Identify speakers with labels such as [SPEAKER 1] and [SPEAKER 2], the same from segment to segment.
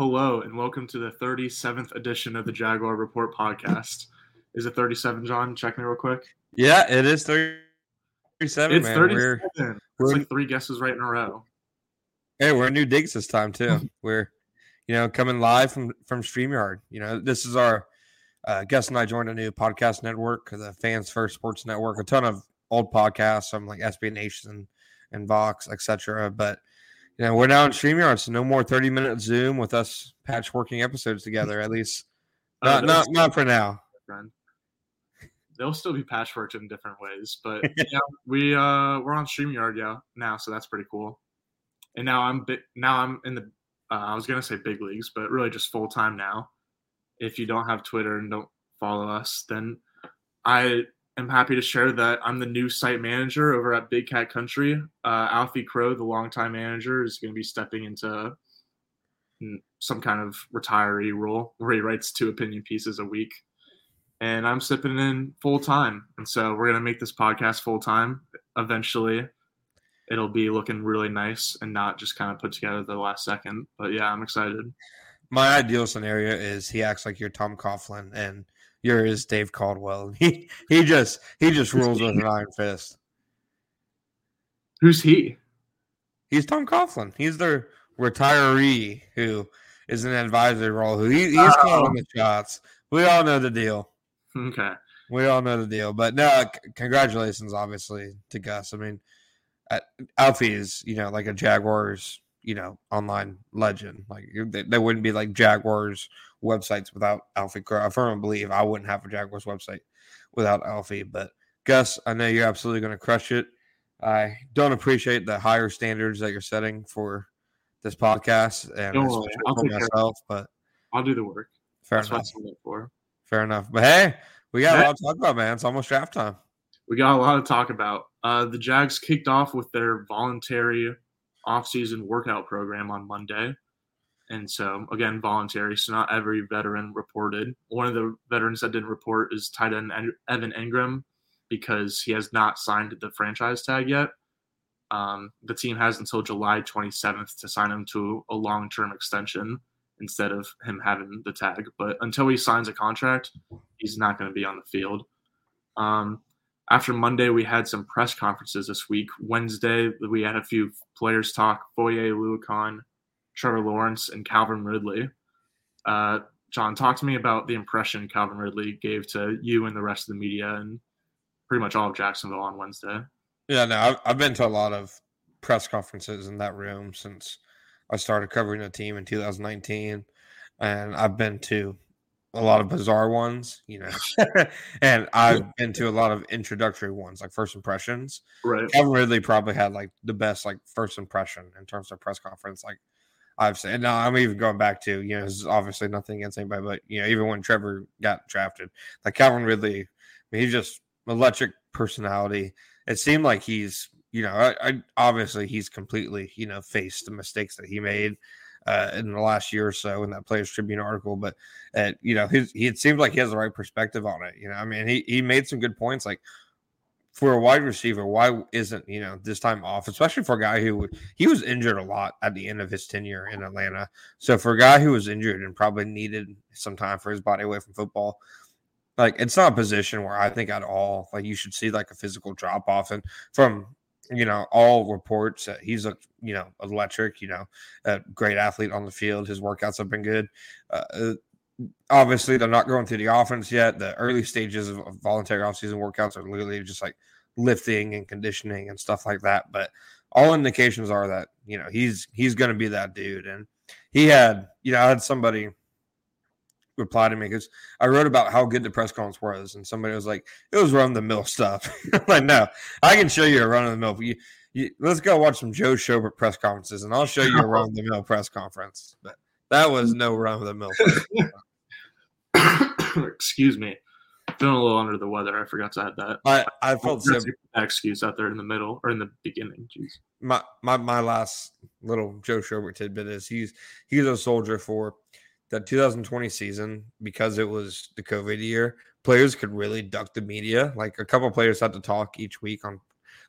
[SPEAKER 1] Hello and welcome to the 37th edition of the Jaguar Report podcast. Is it 37, John? Check me real quick.
[SPEAKER 2] Yeah, it is 37.
[SPEAKER 1] It's
[SPEAKER 2] man.
[SPEAKER 1] 37.
[SPEAKER 2] We're,
[SPEAKER 1] It's like three guesses right in a row.
[SPEAKER 2] hey, we're new digs this time too. we're, you know, coming live from from Streamyard. You know, this is our uh, Gus and I joined a new podcast network, the Fans First Sports Network. A ton of old podcasts from like SB Nation and Vox, etc. But know, we're now in Streamyard, so no more 30 minute Zoom with us patchworking episodes together. At least,
[SPEAKER 1] Uh,
[SPEAKER 2] not
[SPEAKER 1] those-
[SPEAKER 2] not not for now.
[SPEAKER 1] They'll still be patchworked in different ways, but yeah, we uh we're on Streamyard yeah now, so that's pretty cool. And now I'm bi- now I'm in the uh, I was gonna say big leagues, but really just full time now. If you don't have Twitter and don't follow us, then I am happy to share that I'm the new site manager over at Big Cat Country. Uh, Alfie Crow, the longtime manager, is going to be stepping into some kind of retiree role where he writes two opinion pieces a week and I'm sipping in full time. And so we're gonna make this podcast full time. Eventually, it'll be looking really nice and not just kind of put together the last second. But yeah, I'm excited.
[SPEAKER 2] My ideal scenario is he acts like you're Tom Coughlin and you're his Dave Caldwell. He he just he just rules with an iron fist.
[SPEAKER 1] Who's he?
[SPEAKER 2] He's Tom Coughlin. He's their retiree who is an advisory role. Who he, he's calling the shots. We all know the deal.
[SPEAKER 1] Okay.
[SPEAKER 2] We all know the deal. But no, c- congratulations, obviously, to Gus. I mean, uh, Alfie is you know like a Jaguars you know online legend. Like there wouldn't be like Jaguars websites without Alfie Crow. I firmly believe I wouldn't have a Jaguars website without Alfie. But Gus, I know you're absolutely going to crush it. I don't appreciate the higher standards that you're setting for this podcast and
[SPEAKER 1] worry, I'll
[SPEAKER 2] for myself. But
[SPEAKER 1] I'll do the work.
[SPEAKER 2] fair
[SPEAKER 1] That's what I
[SPEAKER 2] enough.
[SPEAKER 1] for.
[SPEAKER 2] Fair enough. But hey, we got a lot to talk about, man. It's almost draft time.
[SPEAKER 1] We got a lot to talk about. Uh, the Jags kicked off with their voluntary offseason workout program on Monday. And so, again, voluntary. So, not every veteran reported. One of the veterans that didn't report is tight end Evan Engram because he has not signed the franchise tag yet. Um, the team has until July 27th to sign him to a long term extension instead of him having the tag. But until he signs a contract, he's not going to be on the field. Um, after Monday, we had some press conferences this week. Wednesday, we had a few players talk Foye Oluokun, Trevor Lawrence, and Calvin Ridley. Uh, John, talk to me about the impression Calvin Ridley gave to you and the rest of the media and pretty much all of Jacksonville on Wednesday.
[SPEAKER 2] Yeah, no, I've, I've been to a lot of press conferences in that room since I started covering the team in 2019, and I've been to a lot of bizarre ones, you know, and I've been to a lot of introductory ones, like first impressions.
[SPEAKER 1] Right.
[SPEAKER 2] Calvin Ridley probably had like the best like first impression in terms of press conference, like I've said. Now I'm even going back to you know, this is obviously nothing against anybody, but you know, even when Trevor got drafted, like Calvin Ridley, I mean, he's just electric personality. It seemed like he's, you know, I, I obviously he's completely, you know, faced the mistakes that he made uh, in the last year or so in that Players Tribune article, but uh, you know, he it seems like he has the right perspective on it. You know, I mean, he he made some good points, like for a wide receiver, why isn't you know this time off, especially for a guy who he was injured a lot at the end of his tenure in Atlanta. So for a guy who was injured and probably needed some time for his body away from football, like it's not a position where I think at all like you should see like a physical drop off. And from you know all reports that he's a you know electric, you know, a great athlete on the field. His workouts have been good. Uh, obviously they're not going through the offense yet. The early stages of of voluntary offseason workouts are literally just like lifting and conditioning and stuff like that. But all indications are that you know he's he's going to be that dude. And he had you know I had somebody reply to me because I wrote about how good the press conference was, and somebody was like, "It was run the mill stuff." I'm like, no, I can show you a run of the mill. You, you, let's go watch some Joe Schobert press conferences, and I'll show you a run of the mill press conference. But that was no run of the mill.
[SPEAKER 1] Excuse me. Feeling a little under the weather. I forgot to add that.
[SPEAKER 2] I I felt so.
[SPEAKER 1] An excuse out there in the middle or in the beginning. Jeez.
[SPEAKER 2] My my my last little Joe Schobert tidbit is he's he's a soldier for that 2020 season because it was the COVID year. Players could really duck the media. Like a couple players had to talk each week on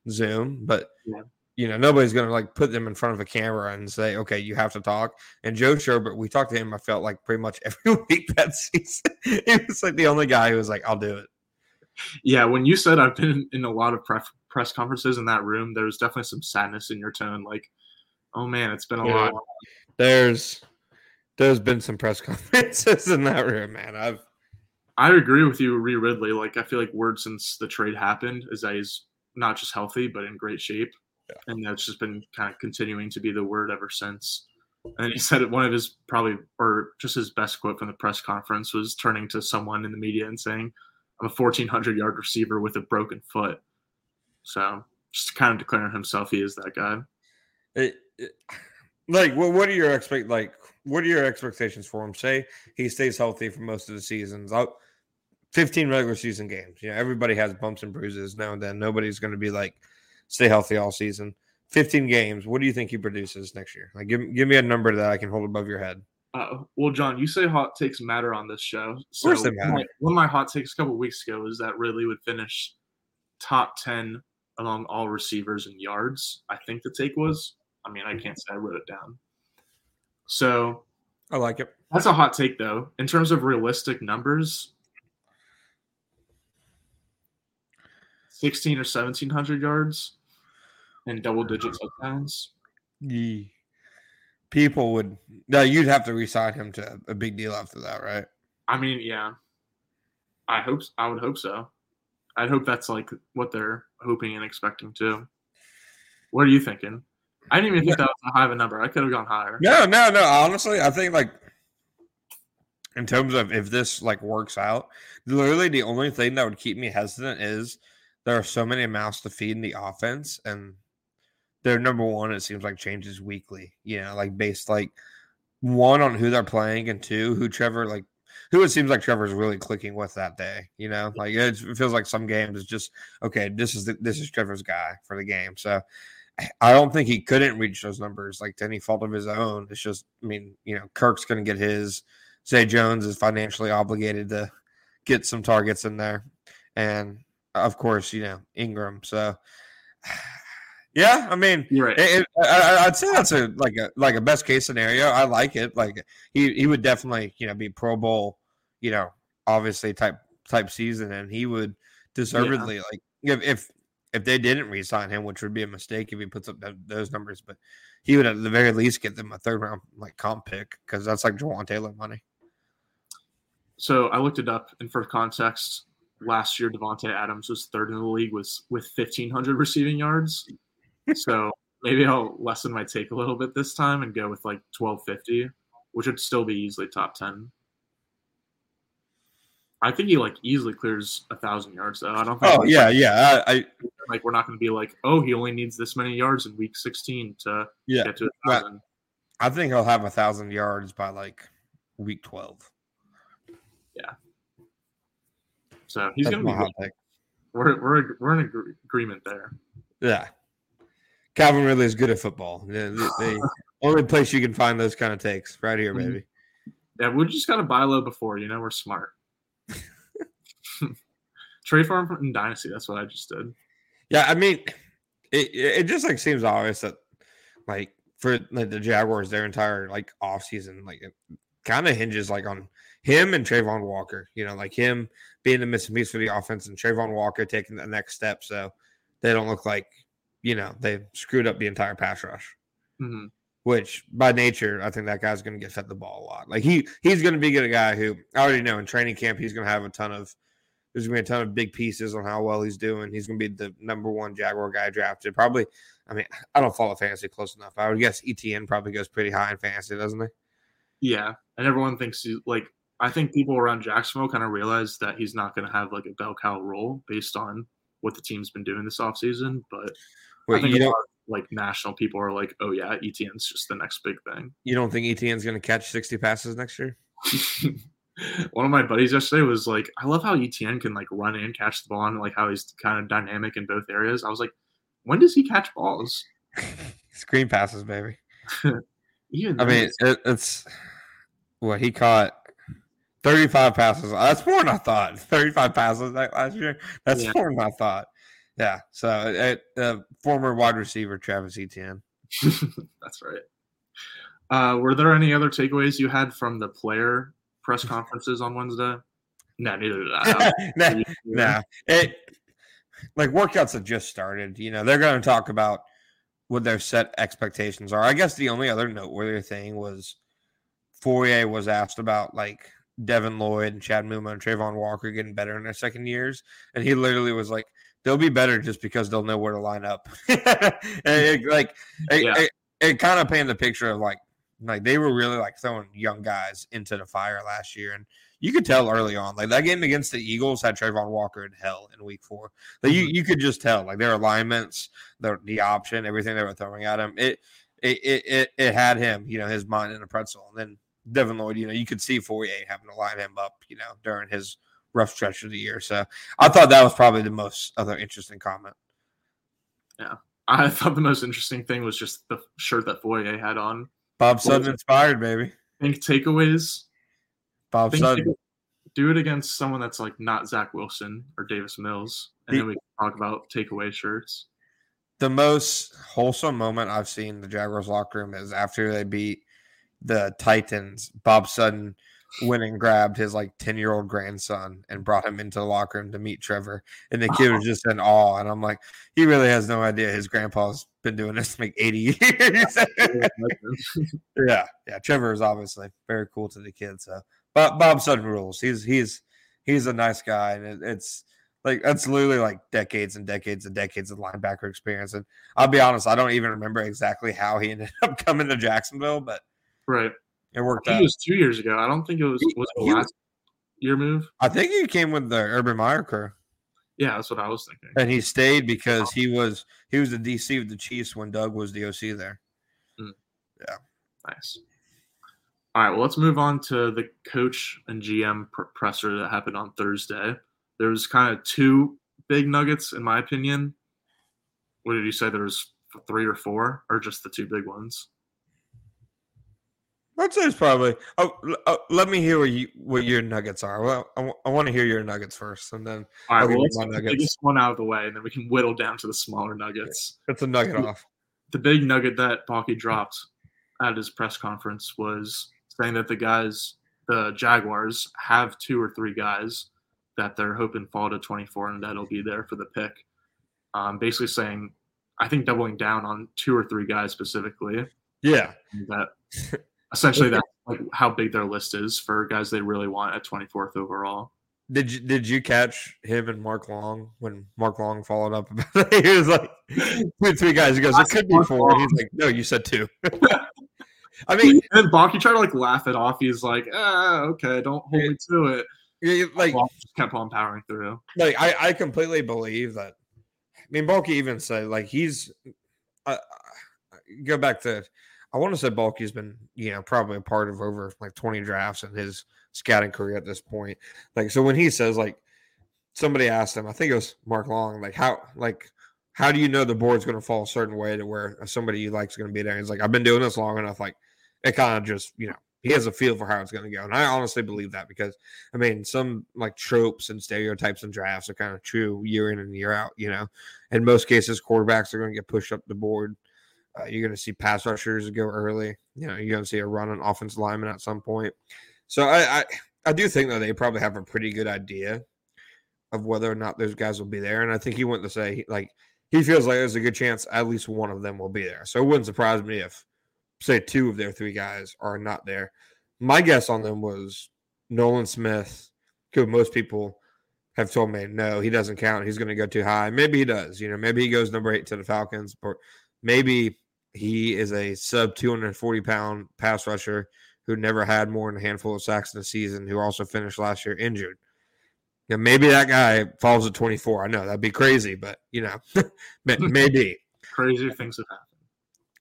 [SPEAKER 2] Zoom, but
[SPEAKER 1] Yeah.
[SPEAKER 2] you know, nobody's going to like put them in front of a camera and say, okay, you have to talk. And Joe Schobert, we talked to him, I felt like pretty much every week that season. he was like the only guy who was like, I'll do it.
[SPEAKER 1] Yeah. When you said I've been in a lot of press, press conferences in that room, there was definitely some sadness in your tone. Like, oh man, it's been a yeah. lot.
[SPEAKER 2] There's, there's been some press conferences in that room, man. I've,
[SPEAKER 1] I agree with you, Ree Ridley. Like, I feel like word since the trade happened is that he's not just healthy, but in great shape. Yeah. And that's just been kind of continuing to be the word ever since. And he said one of his probably, or just his best quote from the press conference was turning to someone in the media and saying, I'm a 1,400 yard receiver with a broken foot. So just kind of declaring himself he is that guy.
[SPEAKER 2] It, it, like, what, what are your expect like? What are your expectations for him? Say he stays healthy for most of the seasons. I'll, 15 regular season games. You know, everybody has bumps and bruises now and then. Nobody's going to be like stay healthy all season. 15 games. What do you think he produces next year? Like, give, give me a number that I can hold above your head.
[SPEAKER 1] Uh, well, John, you say hot takes matter on this show. So of course they matter. One, of my hot takes a couple weeks ago was that Ridley would finish top 10 among all receivers and yards. I think the take was. I mean, I can't say I wrote it down. So
[SPEAKER 2] I like it.
[SPEAKER 1] That's a hot take, though. In terms of realistic numbers, 16 or 1700 yards and double digit touchdowns.
[SPEAKER 2] Yeah. People would no, you'd have to resign him to a big deal after that, right?
[SPEAKER 1] I mean, yeah. I hope I would hope so. I'd hope that's like what they're hoping and expecting too. What are you thinking? I didn't even think that was a high of a number. I could have gone higher.
[SPEAKER 2] No, no, no. Honestly, I think like in terms of if this like works out, literally the only thing that would keep me hesitant is there are so many mouths to feed in the offense, and their number one, it seems like changes weekly. You know, like based like one on who they're playing, and two who Trevor like who it seems like Trevor's really clicking with that day. You know, like it feels like some games is just okay. This is the, this is Trevor's guy for the game. So I don't think he couldn't reach those numbers like to any fault of his own. It's just, I mean, you know, Kirk's going to get his. Zay Jones is financially obligated to get some targets in there, and of course, you know Engram. So, yeah, I mean,
[SPEAKER 1] right.
[SPEAKER 2] It, it, I, would say that's a like a like a best case scenario. I like it. Like he he would definitely you know be Pro Bowl, you know, obviously type type season, and he would deservedly yeah. like if if if they didn't re-sign him, which would be a mistake if he puts up those numbers, but he would at the very least get them a third round like comp pick because that's like Jawaan Taylor money.
[SPEAKER 1] So I looked it up, and for context, last year Davante Adams was third in the league was with 1500 receiving yards. so maybe I'll lessen my take a little bit this time and go with like 1250, which would still be easily top 10. I think he like easily clears a thousand yards though. I don't think.
[SPEAKER 2] Oh yeah, like, yeah. I, I,
[SPEAKER 1] like we're not going to be like, oh, he only needs this many yards in week 16 to yeah, get to a thousand.
[SPEAKER 2] I think he'll have a thousand yards by like week 12.
[SPEAKER 1] Yeah, so he's going to be. Good. We're we're we're in agreement there.
[SPEAKER 2] Yeah, Calvin Ridley is good at football. The, the only place you can find those kind of takes right here, mm-hmm. baby.
[SPEAKER 1] Yeah, we just got to buy low before. You know, we're smart. Trade farm from Dynasty. That's what I just did.
[SPEAKER 2] Yeah, I mean, it it just like seems obvious that like for like the Jaguars, their entire like off season, like it kind of hinges like on him and Travon Walker. You know, like him being the missing piece for the offense and Travon Walker taking the next step so they don't look like, you know, they screwed up the entire pass rush. Mm-hmm. Which by nature, I think that guy's going to get fed the ball a lot. Like he he's going to be a guy who I already know in training camp he's going to have a ton of there's going to be a ton of big pieces on how well he's doing. He's going to be the number one Jaguar guy drafted. Probably, I mean, I don't follow fantasy close enough. I would guess ETN probably goes pretty high in fantasy, doesn't he?
[SPEAKER 1] Yeah, and everyone thinks he, like I think people around Jacksonville kind of realize that he's not going to have like a bell cow role based on what the team's been doing this offseason. But Wait, I think you like national people are like, oh yeah, ETN's just the next big thing.
[SPEAKER 2] You don't think ETN's going to catch 60 passes next year?
[SPEAKER 1] One of my buddies yesterday was like, I love how ETN can like run and catch the ball, and like how he's kind of dynamic in both areas. I was like, when does he catch balls?
[SPEAKER 2] Screen passes, baby. Even I mean, it, it's what he caught 35 passes. That's more than I thought. 35 passes last year. That's yeah. more than I thought. Yeah. So uh, uh, former wide receiver Travis Etienne.
[SPEAKER 1] That's right. Uh, were there any other takeaways you had from the player press conferences on Wednesday? No, neither did I.
[SPEAKER 2] nah. It like workouts have just started. You know, they're going to talk about what their set expectations are. I guess the only other noteworthy thing was Fourier was asked about like Devin Lloyd and Chad Muma and Travon Walker getting better in their second years, and he literally was like, "They'll be better just because they'll know where to line up." and it, like, it,
[SPEAKER 1] Yeah.
[SPEAKER 2] it, it kind of painted the picture of like, like they were really like throwing young guys into the fire last year, and you could tell early on, like that game against the Eagles had Travon Walker in hell in Week Four. Like you, mm-hmm. you could just tell, like their alignments, the the option, everything they were throwing at him. It it it it, it had him, you know, his mind in a pretzel. And then Devin Lloyd, you know, you could see Fourier having to line him up, you know, during his rough stretch of the year. So I thought that was probably the most other interesting comment. Yeah.
[SPEAKER 1] I thought the most interesting thing was just the shirt that Fourier had on.
[SPEAKER 2] Bob Sutton inspired, baby.
[SPEAKER 1] think takeaways.
[SPEAKER 2] Bob
[SPEAKER 1] Think
[SPEAKER 2] Sutton.
[SPEAKER 1] do it against someone that's like not Zach Wilson or Davis Mills, and
[SPEAKER 2] The-
[SPEAKER 1] then we can talk about takeaway shirts.
[SPEAKER 2] the most wholesome moment I've seen in the Jaguars locker room is after they beat the Titans. Bob Sutton went and grabbed his like 10 year old grandson and brought him into the locker room to meet Trevor. And the kid was just in awe. And I'm like, he really has no idea his grandpa's been doing this for like 80 years. yeah. Yeah. Trevor is obviously very cool to the kids. So, but Bob Sutton rules. He's, he's, he's a nice guy. And it, it's, like that's literally like decades and decades and decades of linebacker experience. And I'll be honest, I don't even remember exactly how he ended up coming to Jacksonville, but
[SPEAKER 1] right.
[SPEAKER 2] it worked
[SPEAKER 1] I
[SPEAKER 2] out.
[SPEAKER 1] it was two years ago. I don't think it was was the last year move.
[SPEAKER 2] I think he came with the Urban Meyer crew,
[SPEAKER 1] Yeah, that's what I was thinking.
[SPEAKER 2] and he stayed because he was he was the DC of the Chiefs when Doug was the OC there. Hmm. Yeah.
[SPEAKER 1] Nice. All right, well, let's move on to the coach and GM presser that happened on Thursday. There was kind of two big nuggets, in my opinion. What did you say? There was three or four, or just the two big ones?
[SPEAKER 2] I'd say it's probably. Oh, oh, let me hear what you what your nuggets are. Well, I, want to hear your nuggets first, and then
[SPEAKER 1] All right,
[SPEAKER 2] I'll
[SPEAKER 1] well,
[SPEAKER 2] my
[SPEAKER 1] get the
[SPEAKER 2] nuggets.
[SPEAKER 1] biggest one out of the way, and then we can whittle down to the smaller nuggets.
[SPEAKER 2] it's a nugget off.
[SPEAKER 1] the big nugget that Baalke dropped at his press conference was saying that the guys, the Jaguars, have two or three guys that they're hoping fall to 24 and that'll be there for the pick. Um, basically saying, I think doubling down on two or three guys specifically.
[SPEAKER 2] Yeah,
[SPEAKER 1] That essentially that's like how big their list is for guys they really want at 24th overall.
[SPEAKER 2] Did you did you catch him and Mark Long when Mark Long followed up? He was like two, three guys. He goes, It could be four. And he's like, No, you said two. I mean,
[SPEAKER 1] And then Baalke tried to like laugh it off. He's like, ah, okay, don't hold me to it.
[SPEAKER 2] you- like
[SPEAKER 1] just kept on powering through.
[SPEAKER 2] like I, I completely believe that. I mean, Baalke even said like he's uh, go back to I want to say Baalke's been you know probably a part of over like twenty drafts in his scouting career at this point. Like so when he says like somebody asked him, I think it was Mark Long, like how like how do you know the board's going to fall a certain way to where somebody you like is going to be there? And He's like, I've been doing this long enough. Like it kind of just you know he has a feel for how it's going to go, and I honestly believe that because I mean, some like tropes and stereotypes and drafts are kind of true year in and year out. You know, in most cases, quarterbacks are going to get pushed up the board. Uh, you're going to see pass rushers go early. You know, you're going to see a run on offensive lineman at some point. So I, I, I do think that they probably have a pretty good idea of whether or not those guys will be there. And I think he went to say like he feels like there's a good chance at least one of them will be there. So it wouldn't surprise me if say two of their three guys are not there. My guess on them was Nolan Smith, who most people have told me no, he doesn't count. He's going to go too high. Maybe he does. You know, maybe he goes number eight to the Falcons, but maybe he is a sub 240 pound pass rusher who never had more than a handful of sacks in the season, who also finished last year injured. Yeah, maybe that guy falls at 24. I know that'd be crazy, but you know, maybe.
[SPEAKER 1] Crazy things have happened.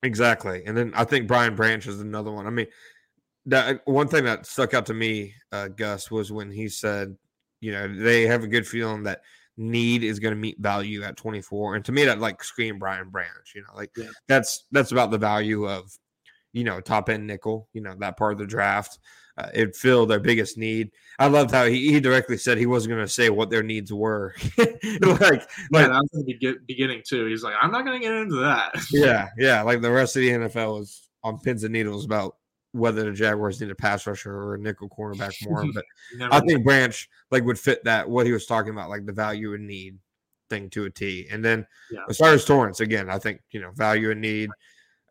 [SPEAKER 2] Exactly. And then I think Brian Branch is another one. I mean, that one thing that stuck out to me, uh, Gus, was when he said, you know, they have a good feeling that need is going to meet value at 24. And to me, that like scream Brian Branch, you know, like
[SPEAKER 1] Yeah.
[SPEAKER 2] that's that's about the value of you know, top end nickel, you know, that part of the draft. Uh, it filled their biggest need. I loved how he, he directly said he wasn't going to say what their needs were. like,
[SPEAKER 1] yeah, that was the beginning too. He's like, I'm not going to get into that.
[SPEAKER 2] yeah, yeah. Like the rest of the NFL is on pins and needles about whether the Jaguars need a pass rusher or a nickel cornerback more. But I think Branch like would fit that what he was talking about, like the value and need thing to a T. And then yeah. as far as Torrence, again, I think you know value and need.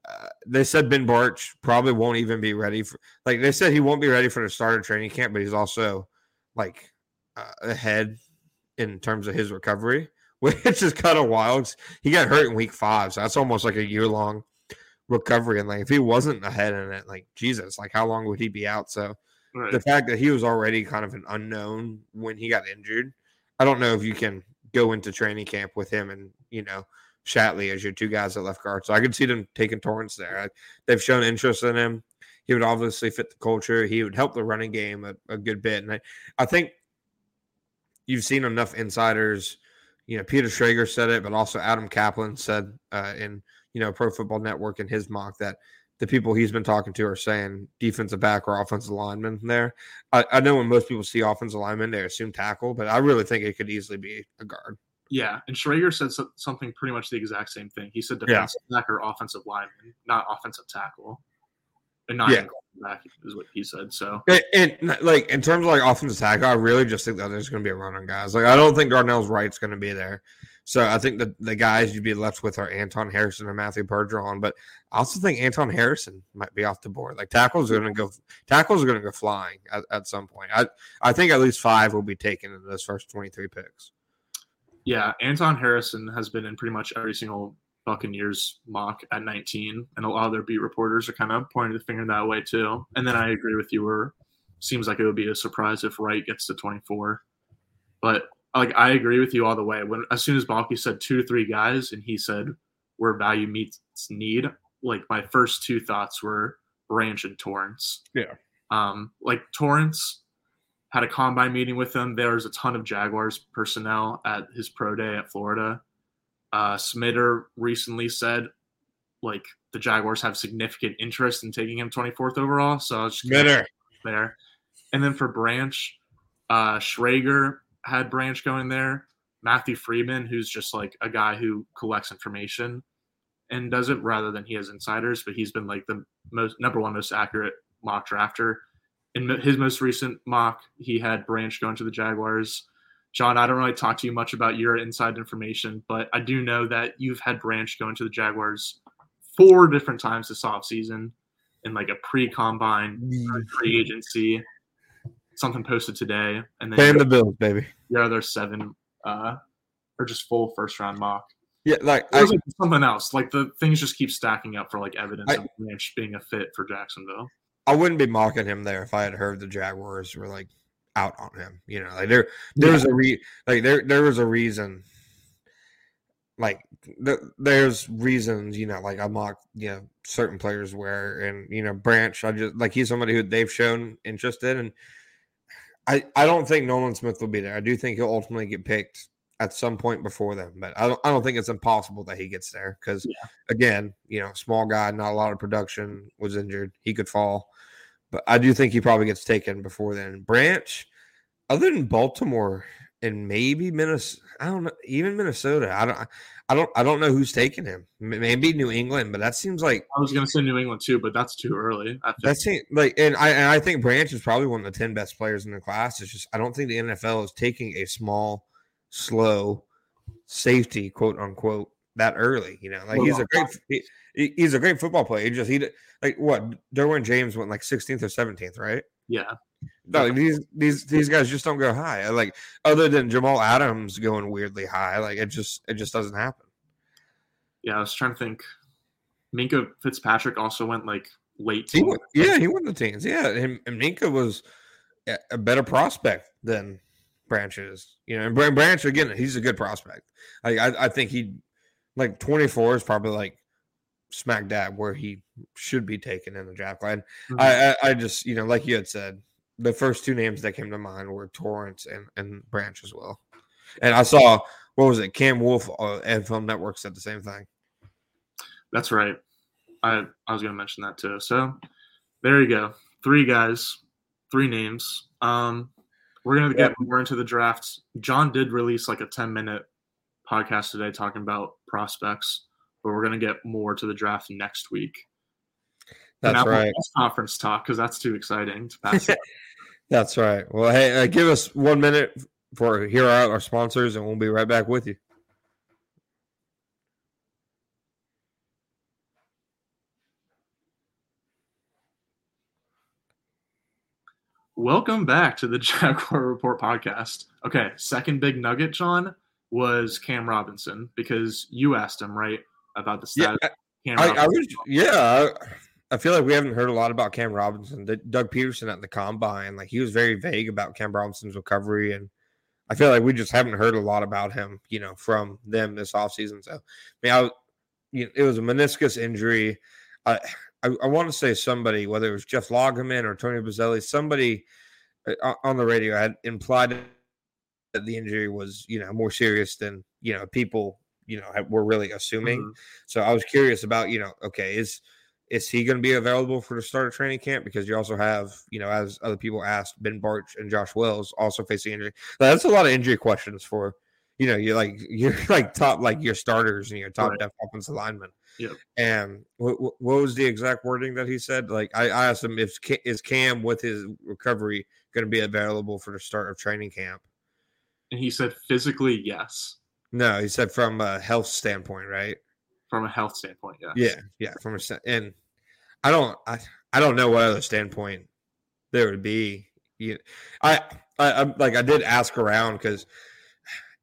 [SPEAKER 2] Uh, they said Ben Bartch probably won't even be ready for. Like they said, he won't be ready for the starter training camp, but he's also like uh, ahead in terms of his recovery, which is kind of wild. He got hurt in week five, so that's almost like a year long recovery. And like if he wasn't ahead in it, like Jesus, like how long would he be out? So right. the fact that he was already kind of an unknown when he got injured, I don't know if you can go into training camp with him and you know Shatley as your two guys at left guard. So I could see them taking Torrence there. I, they've shown interest in him. He would obviously fit the culture. He would help the running game a, a good bit. And I, I think you've seen enough insiders. You know, Peter Schrager said it, but also Adam Caplan said uh, in you know Pro Football Network in his mock that the people he's been talking to are saying defensive back or offensive lineman there. I, I know when most people see offensive lineman, they assume tackle, but I really think it could easily be a guard.
[SPEAKER 1] Yeah, and Schrager said so, something pretty much the exact same thing. He said defensive yeah. back or offensive lineman, not offensive tackle, and not yeah. back is what he said. So,
[SPEAKER 2] and, and, like in terms of like offensive tackle, I really just think that there's going to be a run on guys. Like I don't think Darnell's Wright's going to be there. So I think that the guys you'd be left with are Anton Harrison and Matthew Bergeron, but I also think Anton Harrison might be off the board. Like tackles are going to go, tackles are going to go flying at, at some point. I I think at least five will be taken in those first twenty three picks.
[SPEAKER 1] Yeah, Anton Harrison has been in pretty much every single Buccaneers mock at 19, and a lot of their beat reporters are kind of pointing the finger that way too. And then I agree with you, where seems like it would be a surprise if Wright gets to 24. But like I agree with you all the way. When as soon as Baalke said two to three guys, and he said where value meets need, like my first two thoughts were Branch and Torrence.
[SPEAKER 2] Yeah.
[SPEAKER 1] Um, like Torrence had a combine meeting with him. There was a ton of Jaguars personnel at his pro day at Florida. Uh, Smitter recently said like the Jaguars have significant interest in taking him 24th overall. So I was just
[SPEAKER 2] Smitter
[SPEAKER 1] there. And then for Branch, uh, Schrager had Branch going there. Matthew Freedman, who's just like a guy who collects information and does it rather than he has insiders, but he's been like the most number one most accurate mock drafter. In his most recent mock, he had Branch going to the Jaguars. John, I don't really talk to you much about your inside information, but I do know that you've had Branch going to the Jaguars four different times this offseason in like a pre-combine, mm. pre-agency, something posted today, and then
[SPEAKER 2] paying the bills, baby.
[SPEAKER 1] Yeah, other seven uh, are just full first round mock.
[SPEAKER 2] Yeah, like,
[SPEAKER 1] I, like something else. Like the things just keep stacking up for like evidence I, of Branch being a fit for Jacksonville.
[SPEAKER 2] I wouldn't be mocking him there if I had heard the Jaguars were like out on him. You know, like there there was a re like there there was a reason. Like there's reasons, you know, like I mock, you know, certain players where, and you know, Branch, I just like he's somebody who they've shown interest in, and I, I don't think Nolan Smith will be there. I do think he'll ultimately get picked at some point before them, but I don't I don't think it's impossible that he gets there because yeah. again, you know, small guy, not a lot of production, was injured. He could fall. But I do think he probably gets taken before then. Branch, other than Baltimore and maybe Minnesota, I don't know, even Minnesota. I don't I don't I don't know who's taking him. Maybe New England, but that seems like
[SPEAKER 1] I was gonna say New England too, but that's too early.
[SPEAKER 2] That seems like, and I and I think Branch is probably one of the ten best players in the class. It's just I don't think the NFL is taking a small, slow safety, quote unquote, that early. You know, like he's a great he, he's a great football player. He just he like what Derwin James went like 16th or 17th, right?
[SPEAKER 1] Yeah.
[SPEAKER 2] No, these these these guys just don't go high. Like other than Jamal Adams going weirdly high, like it just it just doesn't happen.
[SPEAKER 1] Yeah, I was trying to think. Minkah Fitzpatrick also went like late.
[SPEAKER 2] He went, yeah, he went the teens. Yeah, and, and Minkah was a better prospect than Branch is. You know, and Branch again, he's a good prospect. I I, I think he like 24 is probably like smack dab where he should be taken in the draft. line. mm-hmm. I, I, I just you know like you had said, the first two names that came to mind were Torrence and, and Branch as well. And I saw what was it? Cam Wolf uh, and Film Network said the same thing.
[SPEAKER 1] That's right. I I was gonna mention that too. So there you go. Three guys, three names. Um, we're gonna get more into the draft. John did release like a ten minute podcast today talking about prospects, but we're gonna get more to the draft next week.
[SPEAKER 2] That's right.
[SPEAKER 1] Conference talk because that's too exciting to pass.
[SPEAKER 2] that's right. Well, hey, uh, give us one minute for here are our sponsors, and we'll be right back with you.
[SPEAKER 1] Welcome back to the Jaguar Report podcast. Okay, second big nugget, John, was Cam Robinson because you asked him right about the status.
[SPEAKER 2] Yeah, I, I, was, yeah. I, I, feel like we haven't heard a lot about Cam Robinson. The, Doug Pederson at the combine, like he was very vague about Cam Robinson's recovery, and I feel like we just haven't heard a lot about him, you know, from them this offseason. So, I mean, I, you know, it was a meniscus injury. I, I, I want to say somebody, whether it was Jeff Lageman or Tony Boselli, somebody uh, on the radio had implied that the injury was, you know, more serious than you know people, you know, we're really assuming. Mm-hmm. So I was curious about, you know, okay, is is he going to be available for the start of training camp? Because you also have, you know, as other people asked, Ben Bartch and Josh Wells also facing injury. That's a lot of injury questions for, you know, you're like you're like top like your starters and your top right. depth offensive linemen.
[SPEAKER 1] Yep.
[SPEAKER 2] And what, what, was the exact wording that he said? Like I, I asked him if is Cam with his recovery going to be available for the start of training camp,
[SPEAKER 1] and he said physically yes.
[SPEAKER 2] No, he said from a health standpoint, right?
[SPEAKER 1] From a health standpoint, yes.
[SPEAKER 2] Yeah, yeah. From a and I don't I I don't know what other standpoint there would be. You, I I I'm, like I did ask around because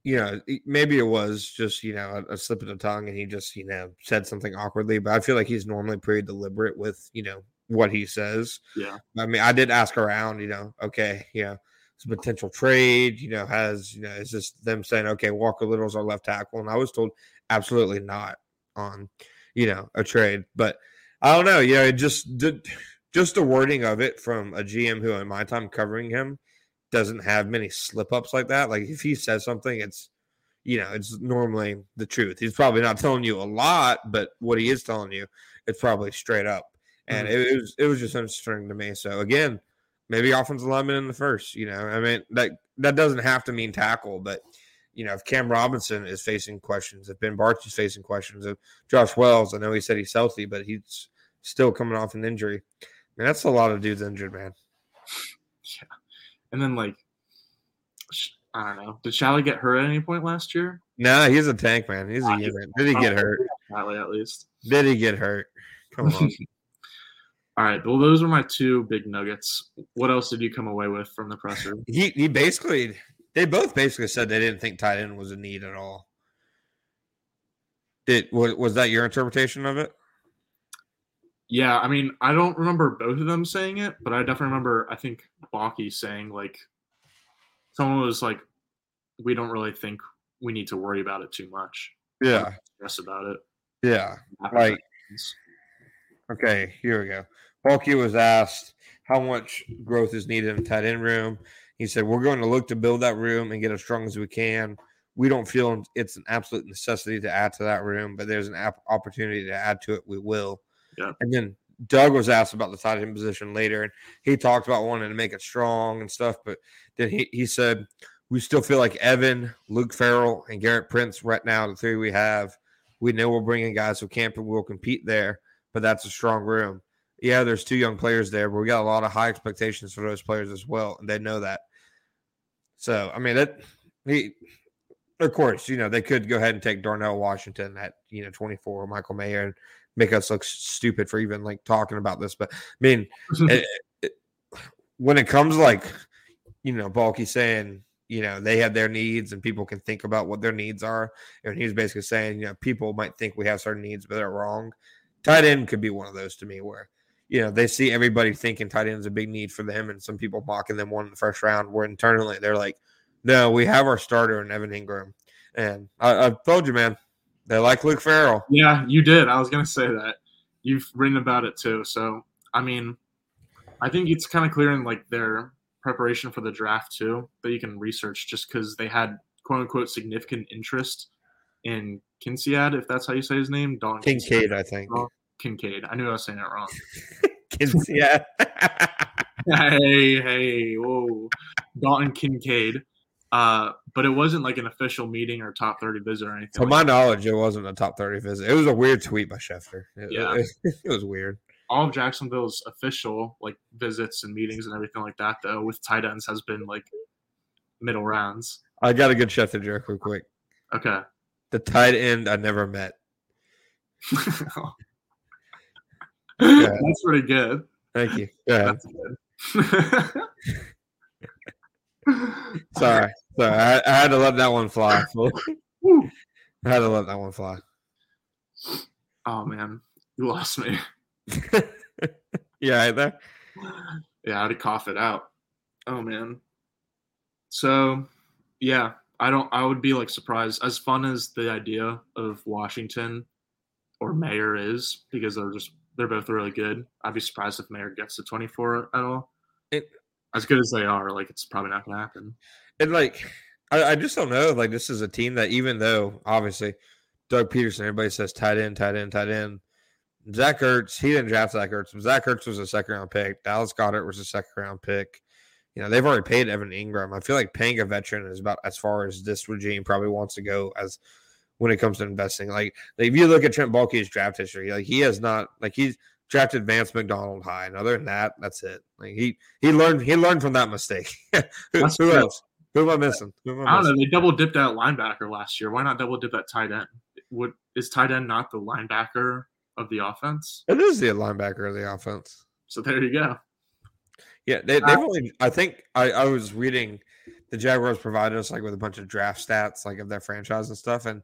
[SPEAKER 2] you know, maybe it was just, you know, a, a, slip of the tongue and he just, you know, said something awkwardly, but I feel like he's normally pretty deliberate with, you know, what he says.
[SPEAKER 1] Yeah.
[SPEAKER 2] I mean, I did ask around, you know, okay, you a potential trade, you know, has, you know, is this them saying, okay, Walker Little's our left tackle? And I was told absolutely not on, you know, a trade. But I don't know, you know, just, did, just the wording of it from a GM who in my time covering him doesn't have many slip ups like that. Like if he says something, it's you know, it's normally the truth. He's probably not telling you a lot, but what he is telling you, it's probably straight up. And mm-hmm. it, it, was it was just interesting to me. So again, maybe offensive lineman in the first. You know, I mean that that doesn't have to mean tackle, but you know, if Cam Robinson is facing questions, if Ben Bartch is facing questions, if Josh Wells, I know he said he's healthy, but he's still coming off an injury. I mean, that's a lot of dudes injured, man.
[SPEAKER 1] Yeah. And then like I don't know. Did Shatley get hurt at any point last year?
[SPEAKER 2] No, he's a tank man. He's a uh, unit. Did he get hurt?
[SPEAKER 1] Shatley at least.
[SPEAKER 2] Did he get hurt? Come on.
[SPEAKER 1] All right. Well, those were my two big nuggets. What else did you come away with from the presser?
[SPEAKER 2] He he basically they both basically said they didn't think tight end was a need at all. Did was, was that your interpretation of it?
[SPEAKER 1] Yeah, I mean, I don't remember both of them saying it, but I definitely remember I think Baalke saying like someone was like, "We don't really think we need to worry about it too much."
[SPEAKER 2] Yeah,
[SPEAKER 1] stress about it.
[SPEAKER 2] Yeah, like okay, here we go. Baalke was asked how much growth is needed in tight end room. He said, "We're going to look to build that room and get as strong as we can." We don't feel it's an absolute necessity to add to that room, but there's an opportunity to add to it. We will.
[SPEAKER 1] Yeah.
[SPEAKER 2] And then Doug was asked about the tight end position later, and he talked about wanting to make it strong and stuff. But then he, he said, We still feel like Evan, Luke Farrell, and Gerrit Prince right now, the three we have. We know we're bringing guys who can't will compete there, but that's a strong room. Yeah, there's two young players there, but we got a lot of high expectations for those players as well, and they know that. So, I mean, that he, of course, you know, they could go ahead and take Darnell Washington at, you know, 24, Michael Mayer, and make us look stupid for even like talking about this. But I mean, it, it, when it comes like, you know, Baalke saying, you know, they have their needs and people can think about what their needs are. And he's basically saying, you know, people might think we have certain needs, but they're wrong. Tight end could be one of those to me where, you know, they see everybody thinking tight end is a big need for them and some people mocking them one in the first round where internally they're like, no, we have our starter in Evan Engram, And I, I've told you, man, they like Luke Farrell.
[SPEAKER 1] Yeah, you did. I was gonna say that. You've written about it too. So I mean, I think it's kind of clear in like their preparation for the draft too that you can research just because they had quote unquote significant interest in Kincaid, if that's how you say his name.
[SPEAKER 2] Don Kincaid, I think.
[SPEAKER 1] Uh, Kincaid. I knew I was saying it wrong.
[SPEAKER 2] yeah.
[SPEAKER 1] hey, hey, whoa, Dalton Kincaid. Uh, but it wasn't like an official meeting or top 30 visit or anything.
[SPEAKER 2] To
[SPEAKER 1] like
[SPEAKER 2] my knowledge, it wasn't a top 30 visit. It was a weird tweet by Schefter. It,
[SPEAKER 1] Yeah.
[SPEAKER 2] it, it was weird.
[SPEAKER 1] all of Jacksonville's official like visits and meetings and everything like that, though, with tight ends has been like middle rounds.
[SPEAKER 2] I got a good Schefter joke real quick.
[SPEAKER 1] Okay.
[SPEAKER 2] The tight end I never met.
[SPEAKER 1] That's pretty good.
[SPEAKER 2] Thank you. Yeah.
[SPEAKER 1] That's good.
[SPEAKER 2] Sorry. Sorry. I, I had to let that one fly. I had to let that one fly.
[SPEAKER 1] Oh man, you lost me.
[SPEAKER 2] yeah, right there.
[SPEAKER 1] Yeah, I had to cough it out. Oh man. So, yeah, I don't. I would be like surprised. As fun as the idea of Washington or Mayer is, because they're just they're both really good. I'd be surprised if Mayer gets to 24 at all.
[SPEAKER 2] It-
[SPEAKER 1] as good as they are, like it's probably not going to happen.
[SPEAKER 2] And like, I, I just don't know. Like, this is a team that even though obviously Doug Pederson, everybody says tight end, tight end, tight end. Zach Ertz, he didn't draft Zach Ertz. Zach Ertz was a second round pick. Dallas Goedert was a second round pick. You know, they've already paid Evan Engram. I feel like paying a veteran is about as far as this regime probably wants to go as when it comes to investing. Like, like if you look at Trent Baalke's draft history, like he has not like he's drafted Vance McDonald high. And other than that, that's it. Like he he learned he learned from that mistake. who who else? Who am I missing? Am I
[SPEAKER 1] I don't know. They double dipped that linebacker last year. Why not double dip that tight end? Would is tight end not the linebacker of the offense?
[SPEAKER 2] It is the linebacker of the offense.
[SPEAKER 1] So there you go.
[SPEAKER 2] Yeah, they, they've uh, only. I think I, I was reading the Jaguars provided us like with a bunch of draft stats like of their franchise and stuff, and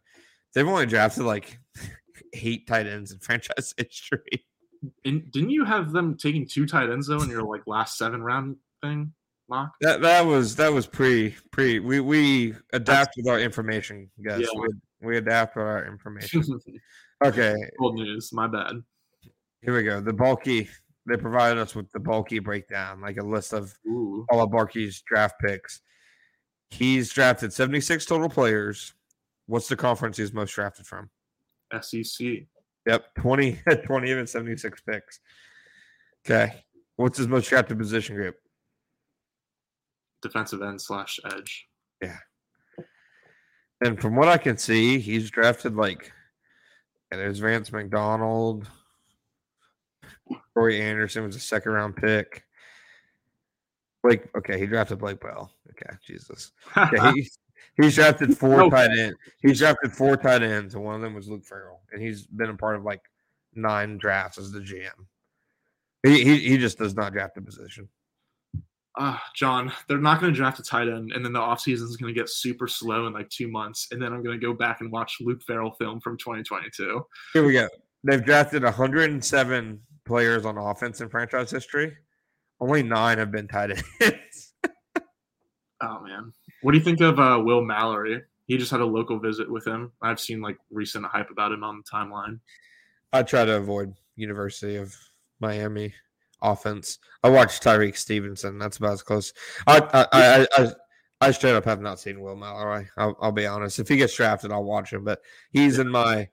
[SPEAKER 2] they've only drafted like eight tight ends in franchise history.
[SPEAKER 1] And didn't you have them taking two tight ends though in your like last seven round thing, mock?
[SPEAKER 2] That that was that was pre pre. We we adapt with our information, guys.
[SPEAKER 1] Yeah.
[SPEAKER 2] We, we adapt with our information. Okay,
[SPEAKER 1] Old news. My bad.
[SPEAKER 2] here we go. The Baalke. They provided us with the Baalke breakdown, like a list of
[SPEAKER 1] Ooh.
[SPEAKER 2] all of Baalke's draft picks. He's drafted 76 total players. What's the conference he's most drafted from?
[SPEAKER 1] SEC.
[SPEAKER 2] Yep, 20, 20 of his 76 picks. Okay. What's his most drafted position group?
[SPEAKER 1] Defensive end slash edge. Yeah.
[SPEAKER 2] And from what I can see, he's drafted like and there's Vance McDonald. Roy Anderson was a second round pick. Blake, okay, he drafted Blake Bell. Okay, Jesus. Okay, he, he's drafted four tight ends. He's drafted four tight ends, and one of them was Luke Farrell, and he's been a part of like nine drafts as the GM. He he, he just does not draft a position.
[SPEAKER 1] Ah, John, they're not going to draft a tight end, and then the offseason is going to get super slow in like two months, and then I'm going to go back and watch Luke Farrell film from 2022.
[SPEAKER 2] Here we go. They've drafted 107 players on offense in franchise history. Only nine have been tight ends.
[SPEAKER 1] Oh man, what do you think of uh, Will Mallory? He just had a local visit with him. I've seen like recent hype about him on the timeline.
[SPEAKER 2] I try to avoid University of Miami offense. I watched Tyrique Stevenson. That's about as close. I I I, I, I straight up have not seen Will Mallory. I'll, I'll be honest. If he gets drafted, I'll watch him. But he's in my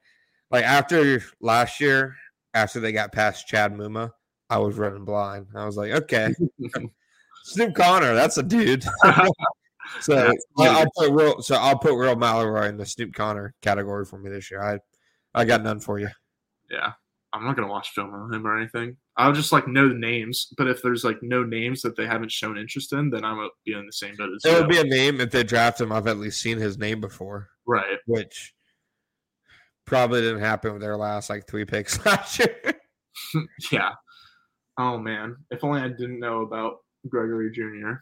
[SPEAKER 2] like after last year, after they got past Chad Muma, I was running blind. I was like, okay, Snoop Conner, that's a dude. so
[SPEAKER 1] Yeah.
[SPEAKER 2] I- I'll put Will. So I'll put real Mallory in the Snoop Conner category for me this year. I I got none for you.
[SPEAKER 1] yeah, I'm not gonna watch film on him or anything. I'll just like know the names, but if there's like no names that they haven't shown interest in, then I'm gonna be in the same boat as
[SPEAKER 2] It would be a name if they draft him. I've at least seen his name before,
[SPEAKER 1] right.
[SPEAKER 2] which probably didn't happen with their last like three picks last year.
[SPEAKER 1] Yeah. Oh man, if only I didn't know about Gregory Jr.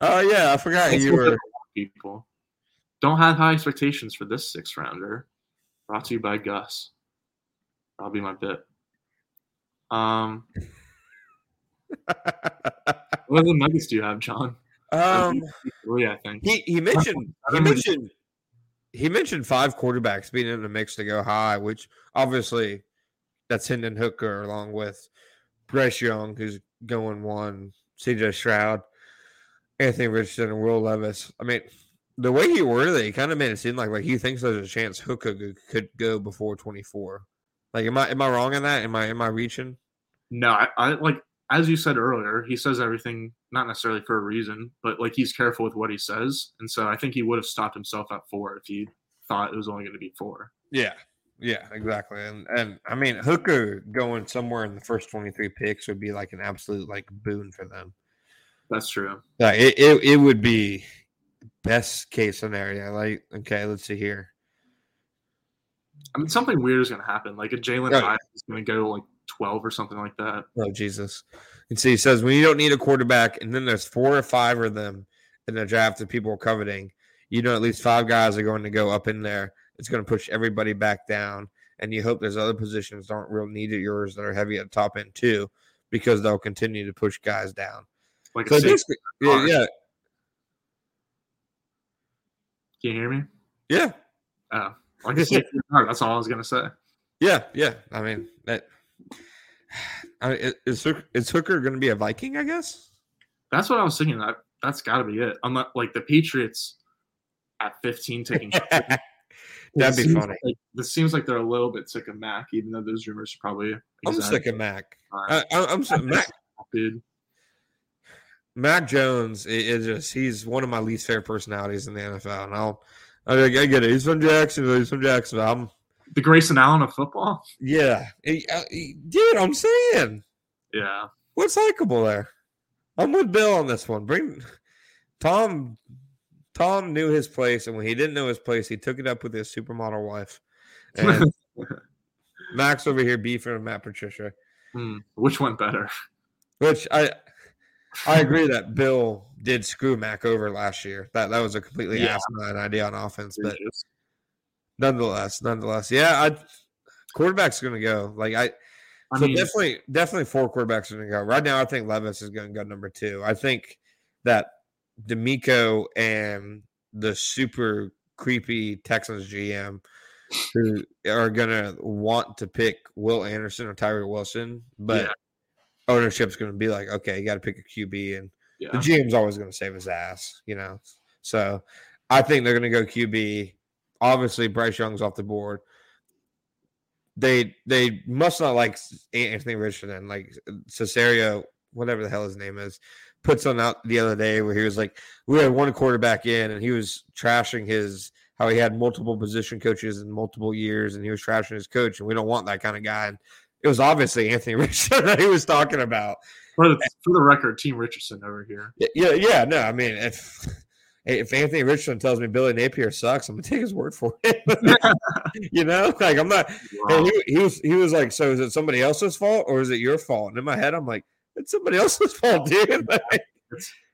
[SPEAKER 2] oh yeah, I forgot
[SPEAKER 1] That's
[SPEAKER 2] you were.
[SPEAKER 1] people. Don't have high expectations for this six rounder. Brought to you by Gus. That'll be my bit. Um, what other nuggets do you have, John?
[SPEAKER 2] um,
[SPEAKER 1] Three, I think.
[SPEAKER 2] he he mentioned he mentioned he mentioned five quarterbacks being in the mix to go high, which obviously that's Hendon Hooker along with Bryce Young, who's going one, CJ Stroud, Anthony Richardson, and Will Levis. I mean, the way he worded it, he kind of made it seem like like he thinks there's a chance Hooker could, go before 24. Like, am I am I wrong in that? Am I am I reaching?
[SPEAKER 1] No, I, I like as you said earlier, he says everything not necessarily for a reason, but like he's careful with what he says, and so I think he would have stopped himself at four if he thought it was only going to be four.
[SPEAKER 2] Yeah, yeah, exactly. And and I mean Hooker going somewhere in the first twenty three picks would be like an absolute like boon for them.
[SPEAKER 1] That's true.
[SPEAKER 2] Like it, it, it would be best case scenario. Like, okay, let's see here.
[SPEAKER 1] I mean, something weird is going to happen. Like a Jalen
[SPEAKER 2] Yeah.
[SPEAKER 1] is going to go like twelve or something like that.
[SPEAKER 2] Oh Jesus! And see, he says when you don't need a quarterback, and then there's four or five of them in the draft that people are coveting. You know, at least five guys are going to go up in there. It's going to push everybody back down, and you hope there's other positions that aren't real needed yours that are heavy at the top end too, because they'll continue to push guys down.
[SPEAKER 1] Like
[SPEAKER 2] So basically, yeah, yeah,
[SPEAKER 1] Can you hear me?
[SPEAKER 2] yeah,
[SPEAKER 1] Oh, like a safety guard. That's all I was going to say.
[SPEAKER 2] yeah, yeah. I mean, that I mean, is Hooker, is Hooker going to be a Viking? I guess.
[SPEAKER 1] That's what I was thinking. That that's got to be it. Not like the Patriots at 15 taking.
[SPEAKER 2] That'd be funny.
[SPEAKER 1] Like, this seems like they're a little bit sick of Mac, even though those rumors are probably.
[SPEAKER 2] I'm sick of Mac. I, I, I'm sick. Mac.
[SPEAKER 1] dude.
[SPEAKER 2] Mac Jones is just he's one of my least favorite personalities in the NFL. And I'll I, I get it. He's from Jacksonville. He's from Jacksonville. I'm
[SPEAKER 1] The Grayson Allen of football.
[SPEAKER 2] yeah. He- uh, he- dude, I'm saying.
[SPEAKER 1] Yeah,
[SPEAKER 2] What's likable there? I'm with Bill on this one. Bring Tom Tom knew his place, and when he didn't know his place, he took it up with his supermodel wife. And Max over here beefing with Matt Patricia.
[SPEAKER 1] Hmm, which one better?
[SPEAKER 2] Which I I agree that Bill did screw Mac over last year. That that was a completely
[SPEAKER 1] Yeah.
[SPEAKER 2] asinine idea on offense, but nonetheless, nonetheless, yeah, I quarterback's going to go. Like I,
[SPEAKER 1] I
[SPEAKER 2] so
[SPEAKER 1] mean,
[SPEAKER 2] definitely, definitely four quarterbacks are going to go. Right now, I think Levis is going to go number two. I think that DeMeco and the super creepy Texans GM who are going to want to pick Will Anderson or Tyree Wilson, but
[SPEAKER 1] Yeah.
[SPEAKER 2] ownership's going to be like, okay, you got to pick a QB, and the. GM's always going to save his ass, you know. So I think they're going to go QB. Obviously, Bryce Young's off the board. They they must not like Anthony Richardson, and like Cesario, whatever the hell his name is, put something out the other day where he was like, we had one quarterback in, and he was trashing his how he had multiple position coaches in multiple years, and he was trashing his coach, and we don't want that kind of guy. And it was obviously Anthony Richardson that he was talking about.
[SPEAKER 1] For the, for the record, Team Richardson over here.
[SPEAKER 2] Yeah, yeah. No, I mean, if if Anthony Richardson tells me Billy Napier sucks, I'm gonna take his word for it. you know, like I'm not.
[SPEAKER 1] Wow.
[SPEAKER 2] He, he was he was like, so is it somebody else's fault or is it your fault? And in my head, I'm like, it's somebody else's fault, dude. Like,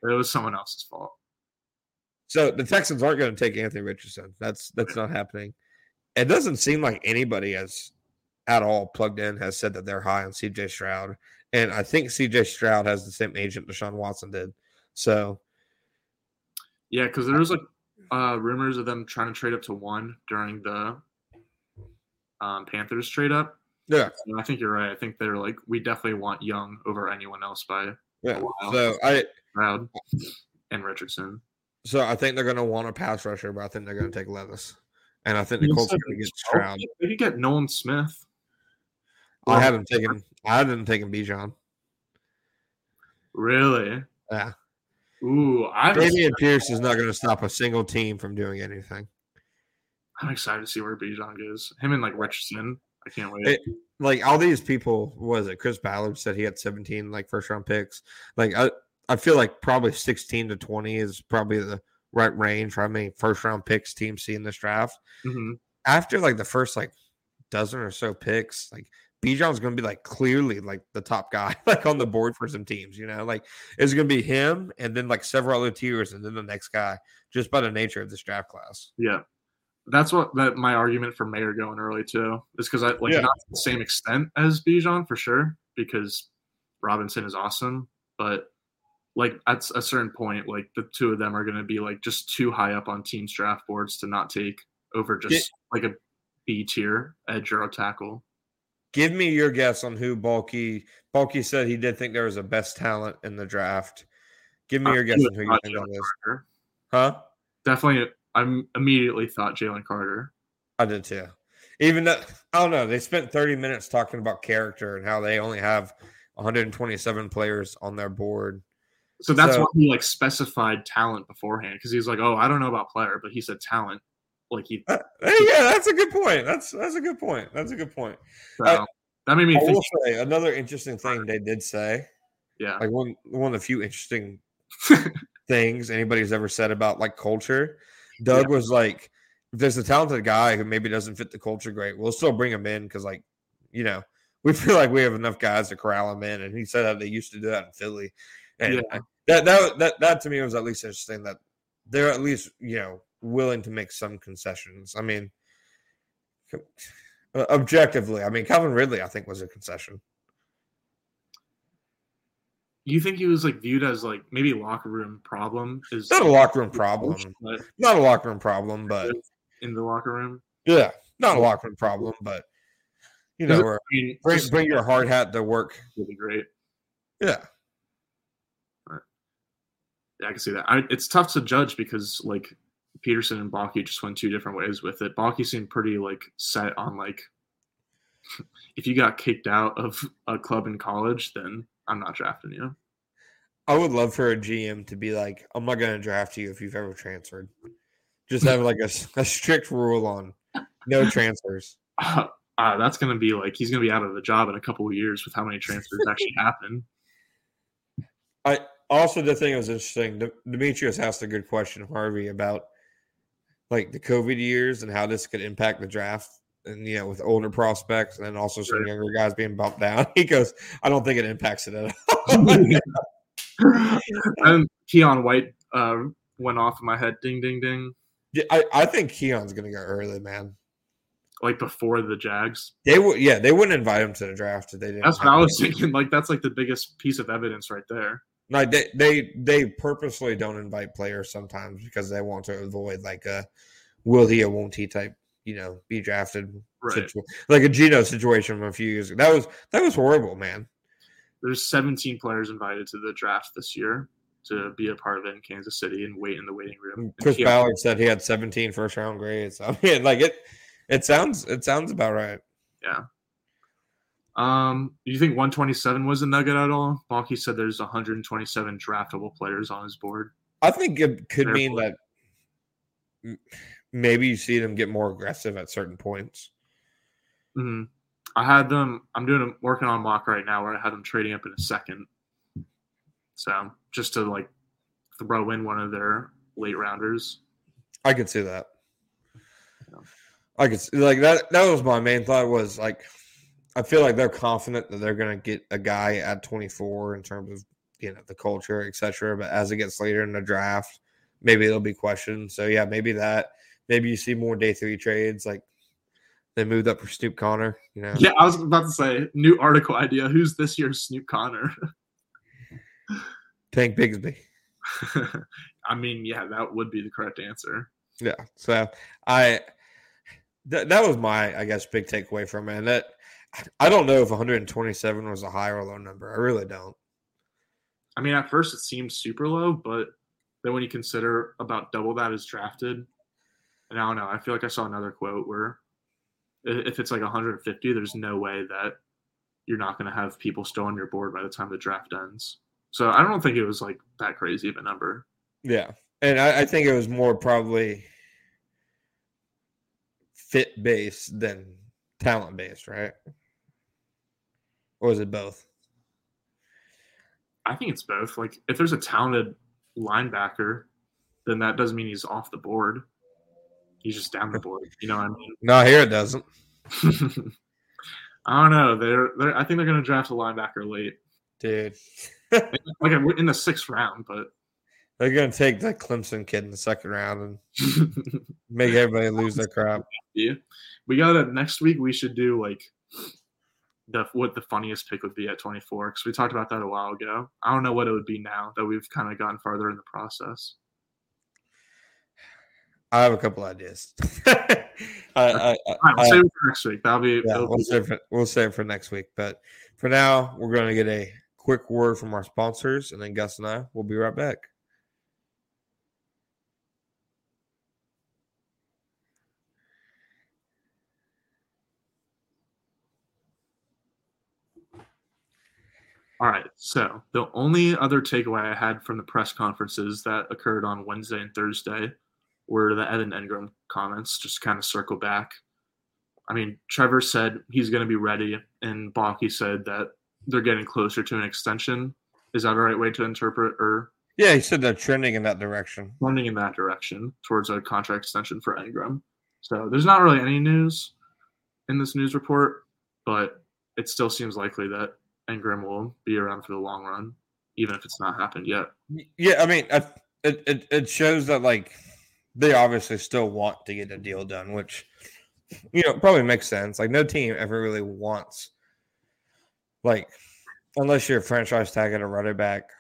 [SPEAKER 1] It was someone else's fault.
[SPEAKER 2] so the Texans aren't going to take Anthony Richardson. That's that's not happening. It doesn't seem like anybody has at all plugged in has said that they're high on CJ Stroud, and I think CJ Stroud has the same agent Deshaun Watson did. So
[SPEAKER 1] Yeah, because there was like uh, rumors of them trying to trade up to one during the um, Panthers trade up.
[SPEAKER 2] Yeah,
[SPEAKER 1] And I think you're right. I think they're like, we definitely want Young over anyone else by
[SPEAKER 2] yeah.
[SPEAKER 1] wow.
[SPEAKER 2] So I
[SPEAKER 1] Stroud and Richardson.
[SPEAKER 2] So I think they're going to want a pass rusher, but I think they're going to take Levis, and I think the Colts are going to get Stroud.
[SPEAKER 1] They could get Nolan Smith.
[SPEAKER 2] I um, haven't taken, I haven't taken Bijan.
[SPEAKER 1] Really?
[SPEAKER 2] Yeah,
[SPEAKER 1] Ooh, I'm,
[SPEAKER 2] Dameon Pierce is not going to stop a single team from doing anything.
[SPEAKER 1] I'm excited to see where Bijan goes. Him and like Richardson. I can't wait.
[SPEAKER 2] It- Like all these people, was it? Chris Ballard said he had 17 like first round picks. Like I, I feel like probably 16 to 20 is probably the right range for how many first round picks teams see in this draft.
[SPEAKER 1] hmm
[SPEAKER 2] after like the first like dozen or so picks, like Bijan's going to be like clearly like the top guy like on the board for some teams. You know, like it's going to be him and then like several other tiers and then the next guy just by the nature of this draft class.
[SPEAKER 1] Yeah. That's what that my argument for Mayer going early too is because I like
[SPEAKER 2] Yeah.
[SPEAKER 1] not to the same extent as Bijan for sure because Robinson is awesome, but like at a certain point, like the two of them are going to be like just too high up on teams draft boards to not take over just like a B tier edge or a tackle.
[SPEAKER 2] Give me your guess on who Baalke. Baalke said he did think there was a best talent in the draft. Give me your guess on who you think that is. Huh?
[SPEAKER 1] Definitely, I immediately thought Jalen Carter.
[SPEAKER 2] I did too. Even though I don't know, they spent 30 minutes talking about character and how they only have 127 players on their board.
[SPEAKER 1] So that's
[SPEAKER 2] So-
[SPEAKER 1] why he like specified talent beforehand because he's like, oh, I don't know about player, but he said talent. Like he,
[SPEAKER 2] Uh, yeah, that's a good point. That's that's a good point. That's a good point.
[SPEAKER 1] so
[SPEAKER 2] I-
[SPEAKER 1] that made me
[SPEAKER 2] I
[SPEAKER 1] think.
[SPEAKER 2] will say another interesting thing they did say,
[SPEAKER 1] Yeah,
[SPEAKER 2] like one one of the few interesting things anybody's ever said about like culture. Doug was like, if there's a talented guy who maybe doesn't fit the culture great, we'll still bring him in because like, you know, we feel like we have enough guys to corral him in. And he said that they used to do that in Philly. And
[SPEAKER 1] Yeah.
[SPEAKER 2] that that that that to me was at least interesting that they're at least, you know, willing to make some concessions. I mean, objectively, I mean, Calvin Ridley, I think, was a concession.
[SPEAKER 1] You think he was like viewed as like maybe locker room problem is
[SPEAKER 2] Not a locker room problem. Not a locker room problem, but
[SPEAKER 1] in the locker room.
[SPEAKER 2] yeah, not a locker room problem, but you know,
[SPEAKER 1] I mean,
[SPEAKER 2] bring,
[SPEAKER 1] just
[SPEAKER 2] bring your hard hat to work.
[SPEAKER 1] really great.
[SPEAKER 2] Yeah,
[SPEAKER 1] Yeah, I can see that. I, it's tough to judge because like Pederson and Baalke just went two different ways with it. Baalke seemed pretty like set on like if you got kicked out of a club in college, then I'm not drafting you.
[SPEAKER 2] I would love for a GM to be like, I'm not going to draft you if you've ever transferred. Just have like a, a strict rule on no transfers.
[SPEAKER 1] Uh, uh, that's gonna be like he's gonna be out of the job in a couple of years with how many transfers actually happen.
[SPEAKER 2] I also the thing that was interesting. Demetrius asked a good question, Harvey, about like the COVID years and how this could impact the draft. And you know, with older prospects and also some
[SPEAKER 1] Right.
[SPEAKER 2] younger guys being bumped down, he goes, "I don't think it impacts it at all."
[SPEAKER 1] and Keion White uh, went off in my head, ding ding ding,
[SPEAKER 2] Yeah, I, I think Keion's gonna go early, man.
[SPEAKER 1] like before the Jags.
[SPEAKER 2] They would, yeah, they wouldn't invite him to the draft if they didn't.
[SPEAKER 1] That's what I was
[SPEAKER 2] him.
[SPEAKER 1] thinking. Like that's like the biggest piece of evidence right there.
[SPEAKER 2] Like they, they, they purposely don't invite players sometimes because they want to avoid like a will he or won't he type, you know, be drafted,
[SPEAKER 1] Right.
[SPEAKER 2] situ- like a Geno situation from a few years ago. That was that was horrible, man.
[SPEAKER 1] There's 17 players invited to the draft this year to be a part of it in Kansas City and wait in the waiting room. And
[SPEAKER 2] Chris
[SPEAKER 1] Keon-
[SPEAKER 2] Ballard said he had 17 first round grades. I mean, like it, it sounds it sounds about right. Yeah.
[SPEAKER 1] Um, do you think 127 was a nugget at all? Baalke said there's 127 draftable players on his board.
[SPEAKER 2] I think it could
[SPEAKER 1] Fair
[SPEAKER 2] mean that m- maybe you see them get more aggressive at certain points.
[SPEAKER 1] hmm I had them. I'm doing a, working on mock right now where I had them trading up in a second. So just to like throw in one of their late rounders.
[SPEAKER 2] I could see that.
[SPEAKER 1] Yeah.
[SPEAKER 2] I could see, like that. That was my main thought. Was like, I feel like they're confident that they're gonna get a guy at 24 in terms of you know the culture, etc. But as it gets later in the draft, maybe it'll be questioned. So yeah, maybe that. Maybe you see more day three trades. Like they moved up for Snoop Conner. You know,
[SPEAKER 1] Yeah, I was about to say new article idea. Who's this year's Snoop Conner?
[SPEAKER 2] Tank Bigsby.
[SPEAKER 1] I mean, yeah, that would be the correct answer.
[SPEAKER 2] Yeah. So I that that was my I guess big takeaway from it. And that I don't know if 127 was a high or low number. I really don't.
[SPEAKER 1] I mean, at first it seemed super low, but then when you consider about double that is drafted, and I don't know, I feel like I saw another quote where if it's like 150, there's no way that you're not going to have people still on your board by the time the draft ends. So I don't think it was like that crazy of a number.
[SPEAKER 2] Yeah. And I, I think it was more probably fit based than talent based, right? Or is it both?
[SPEAKER 1] I think it's both. Like if there's a talented linebacker, then that doesn't mean he's off the board. He's just down the board. You know what I mean?
[SPEAKER 2] No, here it doesn't.
[SPEAKER 1] I don't know. They're, they're I think they're going to draft a linebacker late,
[SPEAKER 2] Dude.
[SPEAKER 1] like in the sixth round. But
[SPEAKER 2] They're gonna take that Clemson kid in the second round and make everybody lose their crap.
[SPEAKER 1] yeah, we got it next week. We should do like the what the funniest pick would be at 24 because we talked about that a while ago. I don't know what it would be now that we've kind of gotten farther in the process.
[SPEAKER 2] I have a couple ideas. I, I, I,
[SPEAKER 1] right, we'll save it for next week. That'll be.
[SPEAKER 2] Yeah, we'll,
[SPEAKER 1] be
[SPEAKER 2] save for, we'll save it for next week. But for now, we're going to get a quick word from our sponsors, and then Gus and I will be right back.
[SPEAKER 1] All right. So the only other takeaway I had from the press conferences that occurred on Wednesday and Thursday were the Evan Engram comments. Just kind of circle back. I mean, Trevor said he's going to be ready, and Baalke said that they're getting closer to an extension. Is that the right way to interpret or?
[SPEAKER 2] Yeah, he said they're trending in that direction.
[SPEAKER 1] Trending in that direction towards a contract extension for Engram. So there's not really any news in this news report, but it still seems likely that Engram will be around for the long run, even if it's not happened yet.
[SPEAKER 2] Yeah, I mean, it it, it shows that like they obviously still want to get a deal done, which you know probably makes sense. Like no team ever really wants like unless you're a franchise tag at a running back,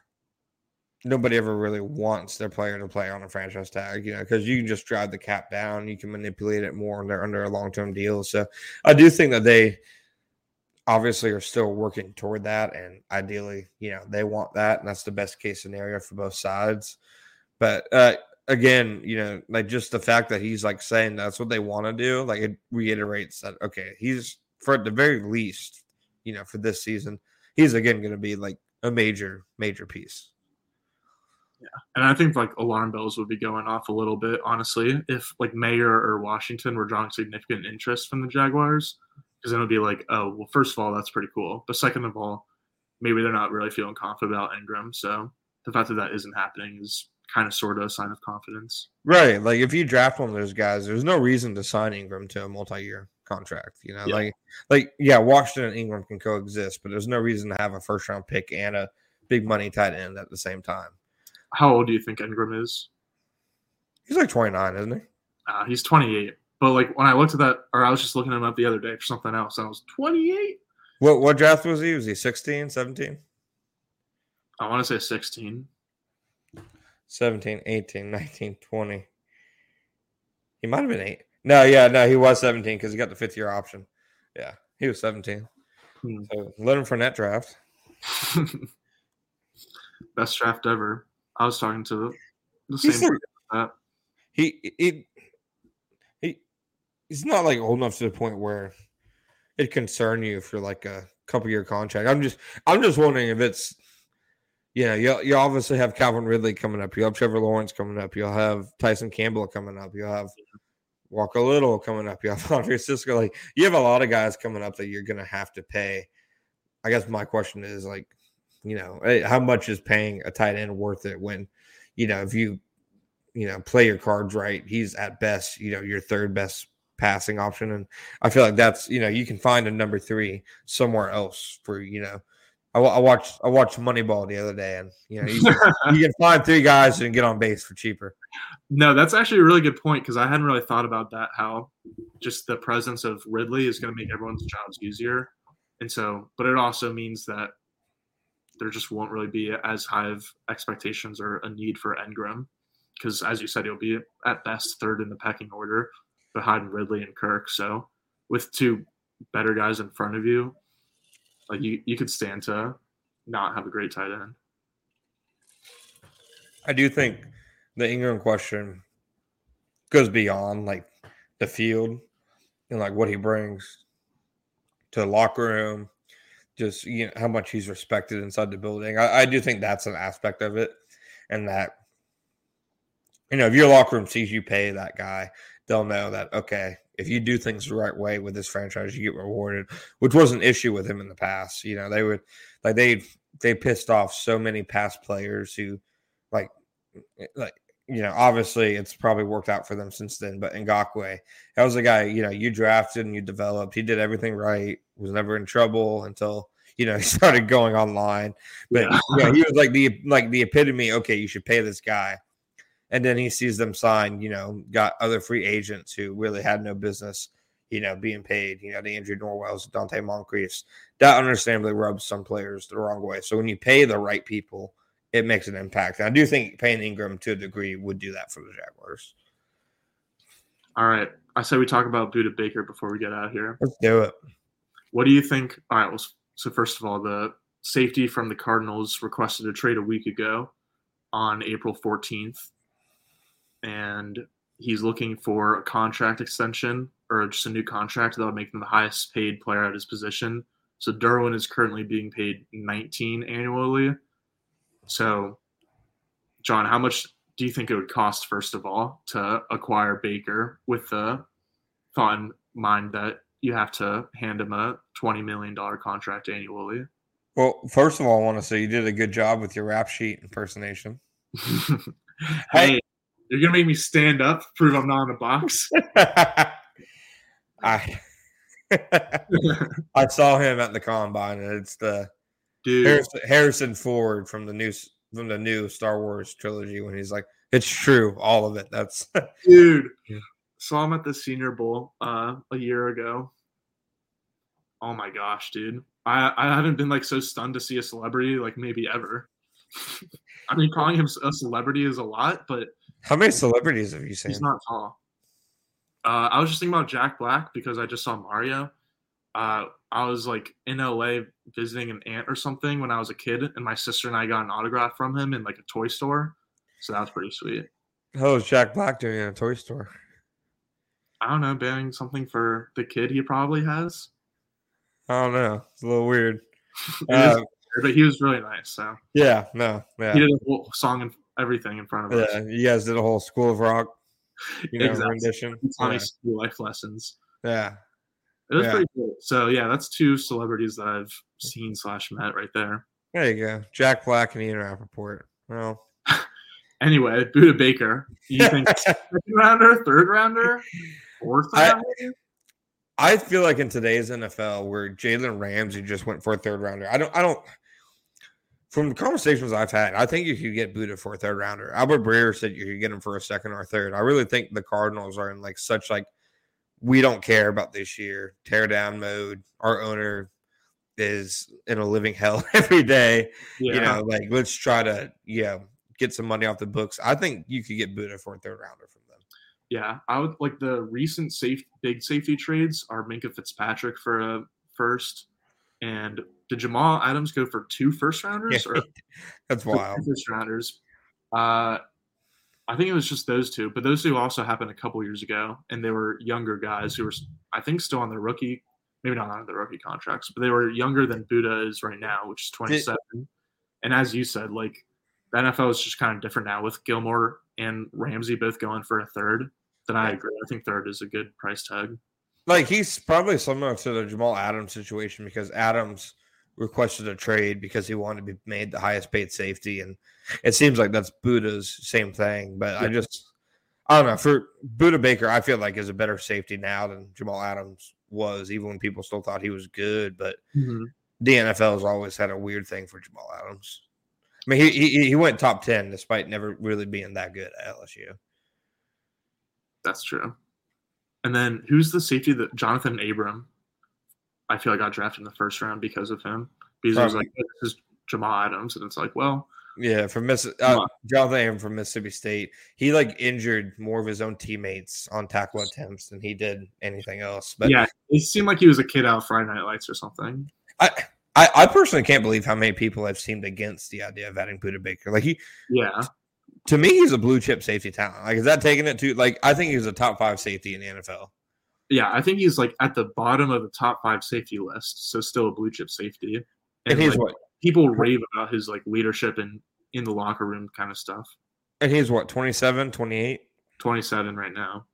[SPEAKER 2] nobody ever really wants their player to play on a franchise tag, you know, because you can just drive the cap down, you can manipulate it more, and they're under a long term deal. So I do think that they obviously are still working toward that, and ideally, you know, they want that, and that's the best case scenario for both sides. But uh, again, you know, like just the fact that he's like saying that's what they want to do, like it reiterates that okay, he's for at the very least, you know, for this season, he's again going to be like a major, major piece.
[SPEAKER 1] Yeah, and I think like alarm bells would be going off a little bit, honestly, if like Mayer or Washington were drawing significant interest from the Jaguars, because then it would be like, oh, well, first of all, that's pretty cool, but second of all, maybe they're not really feeling confident about Engram, so the fact that that isn't happening is kind of sort of a sign of confidence.
[SPEAKER 2] Right, like if you draft one of those guys, there's no reason to sign Engram to a multi-year contract. You know, yeah. like like yeah, Washington and Engram can coexist, but there's no reason to have a first round pick and a big money tight end at the same time.
[SPEAKER 1] How old do you think Engram is?
[SPEAKER 2] He's like 29, isn't he?
[SPEAKER 1] Uh, he's 28. But like when I looked at that, or I was just looking him up the other day for something else, I was 28.
[SPEAKER 2] What what draft was he? Was he 16, 17?
[SPEAKER 1] I want to say 16.
[SPEAKER 2] 17, 18, 19, 20. He might have been eight. No, yeah, no, he was 17 because he got the fifth year option. Yeah, he was 17. Hmm. So Leonard Fournette draft.
[SPEAKER 1] Best draft ever. I was talking to the, same
[SPEAKER 2] person. He, he he he's not like old enough to the point where it concern you for like a couple year contract. I'm just I'm just wondering if it's know, you you obviously have Calvin Ridley coming up. You have Trevor Lawrence coming up. You'll have Tyson Campbell coming up. You'll have Walker Little coming up. You have Andre Cisco. Like you have a lot of guys coming up that you're gonna have to pay. I guess my question is like, you know, eh, how much is paying a tight end worth it when, you know, if you, you know, play your cards right, he's at best, you know, your third best passing option. And I feel like that's, you know, you can find a number three somewhere else for, you know, I, I watched I watched Moneyball the other day, and you know you can, you can find three guys and get on base for cheaper.
[SPEAKER 1] No, that's actually a really good point because I hadn't really thought about that. How just the presence of Ridley is going to make everyone's jobs easier, and so, but it also means that there just won't really be as high of expectations or a need for Engram because, as you said, he'll be at best third in the pecking order behind Ridley and Kirk. So, with two better guys in front of you, like you, you could stand to not have a great tight end.
[SPEAKER 2] I do think the Engram question goes beyond like the field and like what he brings to the locker room, just you know how much he's respected inside the building. I, I do think that's an aspect of it, and that you know if your locker room sees you pay that guy, they'll know that okay, if you do things the right way with this franchise, you get rewarded, which was an issue with him in the past. You know, they would like they they pissed off so many past players who like eh, like you know, obviously it's probably worked out for them since then. But Ngakoue, that was a guy, you know, you drafted and you developed. He did everything right, was never in trouble until you know he started going online. But yeah. you know, he was like the like the epitome. Okay, you should pay this guy and then he sees them sign, you know, got other free agents who really had no business, you know, being paid. You know, the Andrew Norwells, Donte Moncriefs. That understandably rubs some players the wrong way. So when you pay the right people, it makes an impact. And I do think paying Engram to a degree would do that for the Jaguars.
[SPEAKER 1] All right. I said we talk about Budda Baker before we get out of here.
[SPEAKER 2] Let's do it.
[SPEAKER 1] What do you think? All right. Well, so first of all, the safety from the Cardinals requested a trade a week ago on April 14th and he's looking for a contract extension or just a new contract that would make him the highest paid player at his position So Derwin is currently being paid 19 annually. So, John, how much do you think it would cost, first of all, to acquire Baker with the thought in mind that you have to hand him a $20 million contract annually?
[SPEAKER 2] Well, first of all, I want to say you did a good job with your rap sheet impersonation.
[SPEAKER 1] hey, you're gonna make me stand up, prove I'm not in a box.
[SPEAKER 2] I I saw him at the combine, and it's the
[SPEAKER 1] Dude,
[SPEAKER 2] Harrison, Harrison Ford from the new from the new Star Wars trilogy when he's like, "It's true, all of it." That's
[SPEAKER 1] dude.
[SPEAKER 2] Yeah.
[SPEAKER 1] Saw him at the Senior Bowl uh, a year ago. Oh my gosh, dude! I I haven't been like so stunned to see a celebrity like maybe ever. I mean, calling him a celebrity is a lot, but
[SPEAKER 2] how many celebrities have you seen?
[SPEAKER 1] he's not tall. Uh, I was just thinking about Jack Black because I just saw Mario. Uh, I was like in LA visiting an aunt or something when I was a kid, and my sister and I got an autograph from him in like a toy store. So that was pretty sweet.
[SPEAKER 2] How is Jack Black doing in a toy store?
[SPEAKER 1] I don't know, buying something for the kid he probably has.
[SPEAKER 2] I don't know. It's a little weird. Uh,
[SPEAKER 1] but he was really nice. So
[SPEAKER 2] yeah, no, yeah,
[SPEAKER 1] he did a whole song and everything in front of us.
[SPEAKER 2] yeah. You guys did a whole School of Rock, you know,
[SPEAKER 1] Exactly.
[SPEAKER 2] rendition.
[SPEAKER 1] Me
[SPEAKER 2] Yeah,
[SPEAKER 1] some life lessons.
[SPEAKER 2] yeah.
[SPEAKER 1] It was
[SPEAKER 2] Yeah.
[SPEAKER 1] pretty cool. So yeah, that's two celebrities that I've seen slash met right there.
[SPEAKER 2] There you go. Jack Black and Ian Rapoport. Well,
[SPEAKER 1] Anyway, Budda Baker. You think second rounder, third rounder, fourth
[SPEAKER 2] I-
[SPEAKER 1] rounder?
[SPEAKER 2] I feel like in today's NFL, where Jalen Ramsey just went for a third rounder, I don't, I don't. From the conversations I've had, I think you could get Budda for a third rounder. Albert Breer said you could get him for a second or a third. I really think the Cardinals are in like such like we don't care about this year tear down mode. Our owner is in a living hell every day.
[SPEAKER 1] Yeah.
[SPEAKER 2] You know, like let's try to yeah get some money off the books. I think you could get Budda for a third rounder from them.
[SPEAKER 1] Yeah, I would like the recent safe big safety trades are Minkah Fitzpatrick for a first, and did Jamal Adams go for two first rounders or
[SPEAKER 2] That's wild.
[SPEAKER 1] first rounders? Uh, I think it was just those two, but those two also happened a couple years ago, and they were younger guys who were, I think, still on their rookie, maybe not on their rookie contracts, but they were younger than Budda is right now, which is 27. and as you said, like the NFL is just kind of different now with Gilmore and Ramsey both going for a third. Then I agree. I think third is a good price tag.
[SPEAKER 2] Like he's probably similar to the Jamal Adams situation because Adams requested a trade because he wanted to be made the highest paid safety, and it seems like that's Budda's same thing. But I just I don't know for Budda Baker, I feel like is a better safety now than Jamal Adams was, even when people still thought he was good. But mm-hmm. the NFL has always had a weird thing for Jamal Adams. I mean, he he, he went top ten despite never really being that good at LSU.
[SPEAKER 1] That's true. And then who's the safety that Johnathan Abram? I feel like I got drafted in the first round because of him. Because it was like this is Jamal Adams, and it's like, well,
[SPEAKER 2] Yeah, from Miss uh,
[SPEAKER 1] on.
[SPEAKER 2] Johnathan Abram from Mississippi State. He like injured more of his own teammates on tackle attempts than he did anything else. But
[SPEAKER 1] yeah, it seemed like he was a kid out Friday Night Lights or something.
[SPEAKER 2] I, I I personally can't believe how many people have seemed against the idea of adding Budda Baker. Like he
[SPEAKER 1] Yeah,
[SPEAKER 2] to me, he's a blue chip safety talent. Like is that taking it to like I think he's a top five safety in the NFL.
[SPEAKER 1] yeah. I think he's like at the bottom of the top five safety list, so still a blue chip safety.
[SPEAKER 2] And he's
[SPEAKER 1] like,
[SPEAKER 2] what
[SPEAKER 1] people rave about his like leadership and in the locker room kind of stuff.
[SPEAKER 2] and he's what 27, 28?
[SPEAKER 1] 27 right now.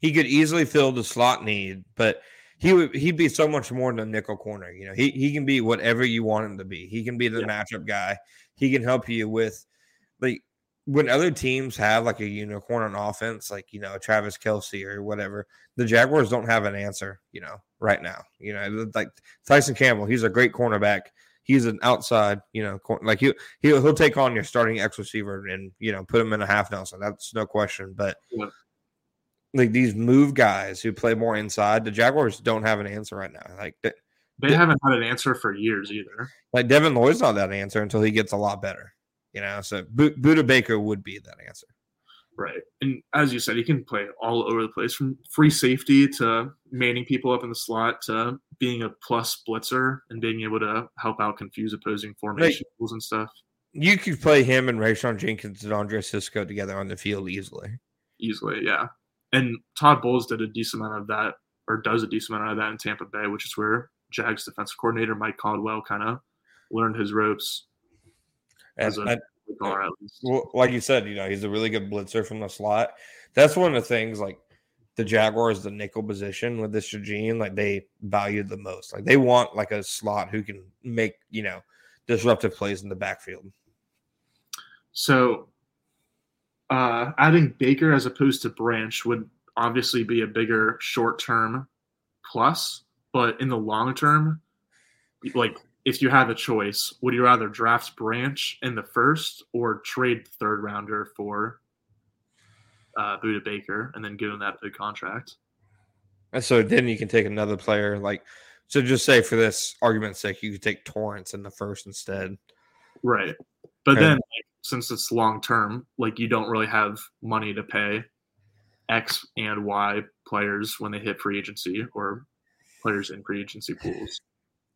[SPEAKER 2] he could easily fill the slot need, but he would he'd be so much more than a nickel corner. You know, he he can be whatever you want him to be. He can be the
[SPEAKER 1] Yeah.
[SPEAKER 2] matchup guy. He can help you with like when other teams have like a unicorn on offense, like you know Travis Kelce or whatever. The Jaguars don't have an answer. You know, right now. You know, like Tyson Campbell, he's a great cornerback. He's an outside, you know, like he he'll, he'll take on your starting X receiver and you know put him in a half Nelson. That's no question. But
[SPEAKER 1] Yeah.
[SPEAKER 2] like these move guys who play more inside, the Jaguars don't have an answer right now. Like De-
[SPEAKER 1] They haven't had an answer for years either.
[SPEAKER 2] like Devin Lloyd's not that answer until he gets a lot better. You know, so Bu- Budda Baker would be that answer.
[SPEAKER 1] Right. And as you said, he can play all over the place from free safety to manning people up in the slot to being a plus blitzer and being able to help out confuse opposing formations and stuff
[SPEAKER 2] You could play him and Rayshawn Jenkins and Andre Cisco together on the field easily.
[SPEAKER 1] easily. Yeah. And Todd Bowles did a decent amount of that or does a decent amount of that in Tampa Bay, which is where Jags defensive coordinator Mike Caldwell kind of learned his ropes.
[SPEAKER 2] And,
[SPEAKER 1] As a-
[SPEAKER 2] and-
[SPEAKER 1] Or at least.
[SPEAKER 2] well, like you said, you know, he's a really good blitzer from the slot. That's one of the things like the Jaguars, the nickel position with this regime, like they value the most. Like they want like a slot who can make, you know, disruptive plays in the backfield.
[SPEAKER 1] So, uh, adding Baker as opposed to Branch would obviously be a bigger short term plus, but in the long term, like if you had a choice, would you rather draft Branch in the first or trade the third rounder for uh, Budda Baker and then give him that big contract?
[SPEAKER 2] And so then you can take another player, like so just say for this argument's sake, you could take Torrence in the first instead.
[SPEAKER 1] Right. But
[SPEAKER 2] Okay.
[SPEAKER 1] then, like, since it's long term, like you don't really have money to pay X and Y players when they hit free agency or players in free agency pools.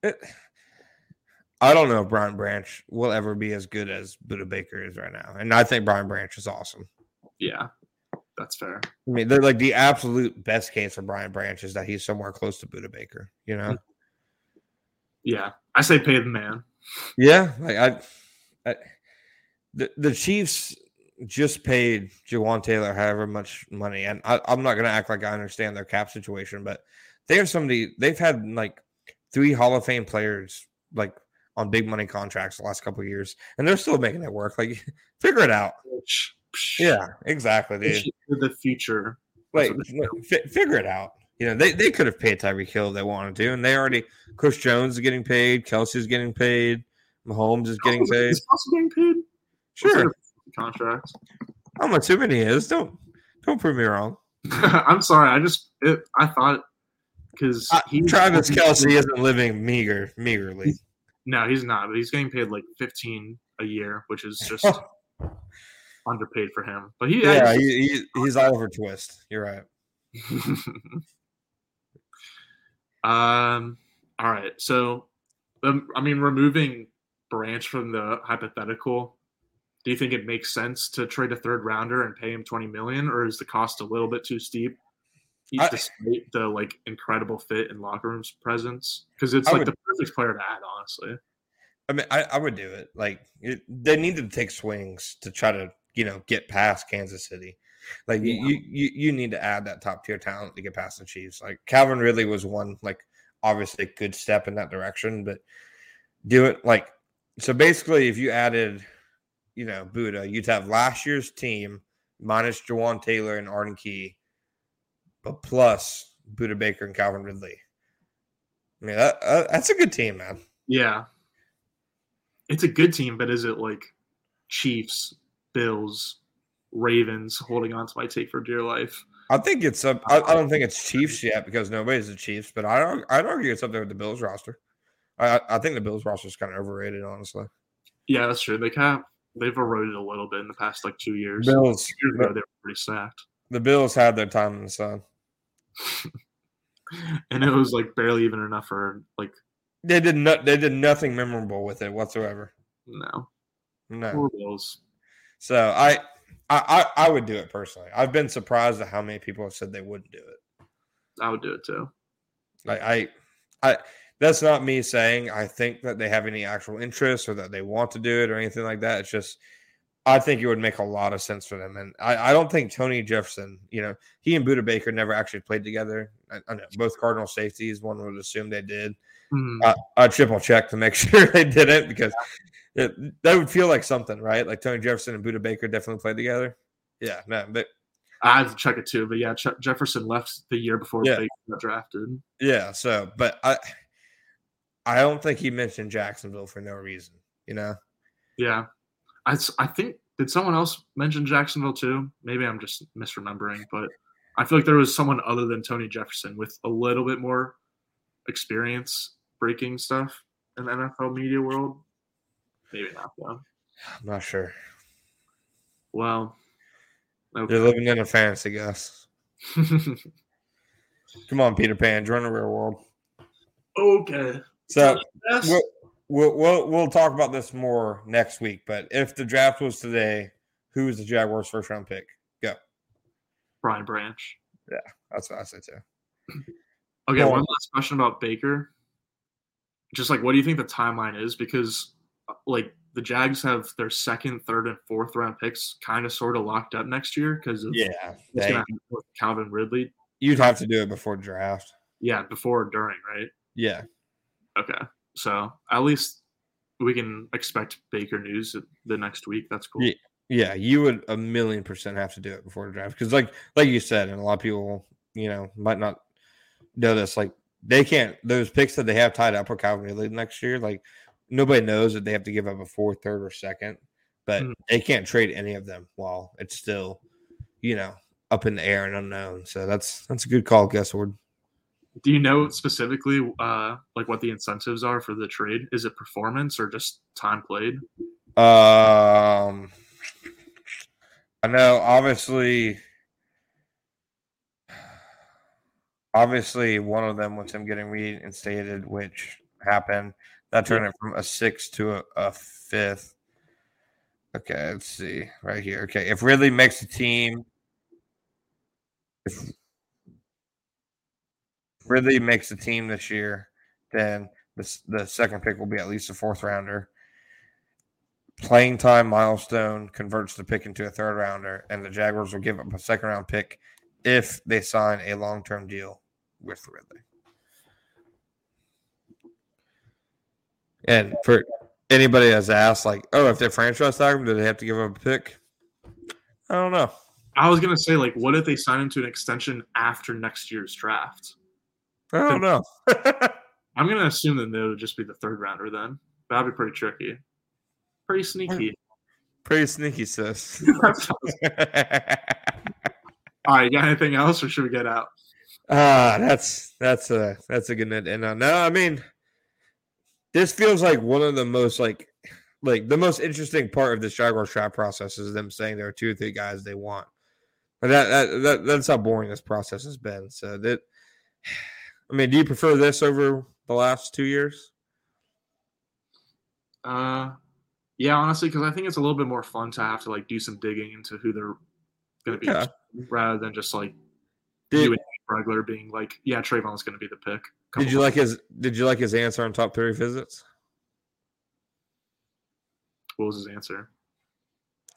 [SPEAKER 2] It, I don't know if Brian Branch will ever be as good as Budda Baker is right now. And I think Brian Branch is awesome.
[SPEAKER 1] Yeah, that's fair.
[SPEAKER 2] I mean, they're like the absolute best case for Brian Branch is that he's somewhere close to Budda Baker, you know?
[SPEAKER 1] Yeah, I say pay the man.
[SPEAKER 2] Yeah, like I, I the the Chiefs just paid Jawaan Taylor however much money, and I, I'm not gonna act like I understand their cap situation, but they have somebody they've had like three Hall of Fame players like on big money contracts the last couple of years, and they're still making it work. Like, figure it out. Yeah, exactly, dude.
[SPEAKER 1] the future.
[SPEAKER 2] Like,
[SPEAKER 1] That's
[SPEAKER 2] figure it out. You know, they, they could have paid Tyreek Hill if they wanted to, and they already. Chris Jones is getting paid. Kelce's getting paid. Mahomes is getting paid.
[SPEAKER 1] Is also getting paid.
[SPEAKER 2] Sure.
[SPEAKER 1] What's their Contract.
[SPEAKER 2] How much too many is? Don't don't prove me wrong.
[SPEAKER 1] I'm sorry. I just it, I thought because
[SPEAKER 2] Uh, Travis Kelce isn't living meager meagerly.
[SPEAKER 1] No, he's not. But he's getting paid like 15 a year, which is just underpaid for him. But he,
[SPEAKER 2] Yeah, he, he, he's Oliver Twist. You're right.
[SPEAKER 1] um. All right. So, um, I mean, removing Branch from the hypothetical, do you think it makes sense to trade a third rounder and pay him 20 million, or is the cost a little bit too steep?
[SPEAKER 2] I-
[SPEAKER 1] despite the like incredible fit and locker room's presence, because it's
[SPEAKER 2] I
[SPEAKER 1] like
[SPEAKER 2] would-
[SPEAKER 1] the perfect player to add, honestly.
[SPEAKER 2] I mean, I, I would do it. Like it, they need to take swings to try to you know get past Kansas City. Like you-
[SPEAKER 1] Yeah.
[SPEAKER 2] you, you you need to add that top tier talent to get past the Chiefs. Like Calvin Ridley was one like obviously good step in that direction, but do it like so. Basically, if you added, you know, Budda, you'd have last year's team minus Jawaan Taylor and Arden Key, plus Budda Baker and Calvin Ridley. I mean, that, uh, that's a good team, man.
[SPEAKER 1] Yeah. It's a good team, but is it like Chiefs, Bills, Ravens holding on to my take for dear life?
[SPEAKER 2] I think it's up. I, I don't think it's Chiefs yet because nobody's the Chiefs, but I don't. I'd argue it's up there with the Bills roster. I I- think the Bills roster is kind of overrated, honestly.
[SPEAKER 1] Yeah, that's true. They kind of they've eroded a little bit in the past like two years.
[SPEAKER 2] Bills,
[SPEAKER 1] Years ago, they were pretty stacked,
[SPEAKER 2] the Bills had their time in the sun.
[SPEAKER 1] and it was like barely even enough for like
[SPEAKER 2] They did not. They did nothing memorable with it whatsoever.
[SPEAKER 1] no
[SPEAKER 2] No.
[SPEAKER 1] poor Bills.
[SPEAKER 2] So I, I, I, I would do it personally. I've been surprised at how many people have said they wouldn't do it.
[SPEAKER 1] I would do it too.
[SPEAKER 2] Like I, I. That's not me saying I think that they have any actual interest or that they want to do it or anything like that. It's just I think it would make a lot of sense for them. And I, I don't think Tony Jefferson, you know, he and Budda Baker never actually played together. I, I know both Cardinal safeties. One would assume they did.
[SPEAKER 1] Mhm.
[SPEAKER 2] I, I triple check to make sure they didn't because it, that would feel like something, right? Like Tony Jefferson and Budda Baker definitely played together. Yeah, no, but
[SPEAKER 1] I have to check it too, but yeah, Ch- Jefferson left the year before
[SPEAKER 2] Yeah.
[SPEAKER 1] Baker got drafted.
[SPEAKER 2] yeah. So, but I, I don't think he mentioned Jacksonville for no reason. You know,
[SPEAKER 1] Yeah, I, I think did someone else mention Jacksonville too? Maybe I'm just misremembering, but I feel like there was someone other than Tony Jefferson with a little bit more experience breaking stuff in the NFL media world. Maybe not though.
[SPEAKER 2] I'm not sure.
[SPEAKER 1] Well,
[SPEAKER 2] You're
[SPEAKER 1] okay.
[SPEAKER 2] living in a fantasy, Gus. Come on, Peter Pan, join the real world.
[SPEAKER 1] okay.
[SPEAKER 2] So. We'll, we'll we'll talk about this more next week. But if the draft was today, who is the Jaguars' first round pick? Go.
[SPEAKER 1] Brian Branch.
[SPEAKER 2] Yeah, that's what I said too.
[SPEAKER 1] Okay, one
[SPEAKER 2] on.
[SPEAKER 1] last question about Baker. just like what do you think the timeline is? Because uh, like the Jags have their second, third, and fourth round picks kind of sort of locked up next year because
[SPEAKER 2] Yeah, they-
[SPEAKER 1] Calvin Ridley.
[SPEAKER 2] you'd have to do it before draft.
[SPEAKER 1] Yeah, before or during, right?
[SPEAKER 2] Yeah,
[SPEAKER 1] Okay, so at least we can expect Baker news the next week. That's cool.
[SPEAKER 2] Yeah. yeah, you would a million percent have to do it before the draft because, like, like you said, and a lot of people, you know, might not know this. Like, they can't those picks that they have tied up for Calvin Ridley next year. Like, nobody knows that they have to give up a fourth, third, or second, but
[SPEAKER 1] Mm.
[SPEAKER 2] they can't trade any of them while it's still, you know, up in the air and unknown. So that's that's a good call, guess Guessward.
[SPEAKER 1] Do you know specifically uh like what the incentives are for the trade? Is it performance or just time played?
[SPEAKER 2] Um, I know, obviously, obviously, one of them was him getting reinstated, which happened. That turned it from a sixth to a, a fifth. Okay, let's see right here. Okay, if Ridley makes the team, if Ridley makes the team this year, then the, the second pick will be at least a fourth rounder playing time milestone converts the pick into a third rounder, and the Jaguars will give up a second round pick if they sign a long term deal with Ridley. And for anybody that's asked, like, oh, if they franchise tag him, do they have to give up a pick? I don't know.
[SPEAKER 1] I was gonna say like, what if they sign him to an extension after next year's draft?
[SPEAKER 2] I don't know.
[SPEAKER 1] I'm gonna assume that they would just be the third rounder then. That'd be pretty tricky. Pretty sneaky.
[SPEAKER 2] Pretty sneaky, sis.
[SPEAKER 1] All right, you got anything else, or should we get out?
[SPEAKER 2] Ah, that's that's a that's a good net. And uh, no, I mean, this feels like one of the most like like the most interesting part of this Jaguar trap process is them saying there are two or three guys they want. But that, that, that that's how boring this process has been. So that, I mean, do you prefer this over the last two years?
[SPEAKER 1] Uh, yeah, honestly, because I think it's a little bit more fun to have to like do some digging into who they're gonna be,
[SPEAKER 2] Yeah.
[SPEAKER 1] rather than just like
[SPEAKER 2] Did,
[SPEAKER 1] you regular being like, yeah, Travon's gonna be the pick.
[SPEAKER 2] did you like his Did you like his answer on top three visits?
[SPEAKER 1] What was his answer?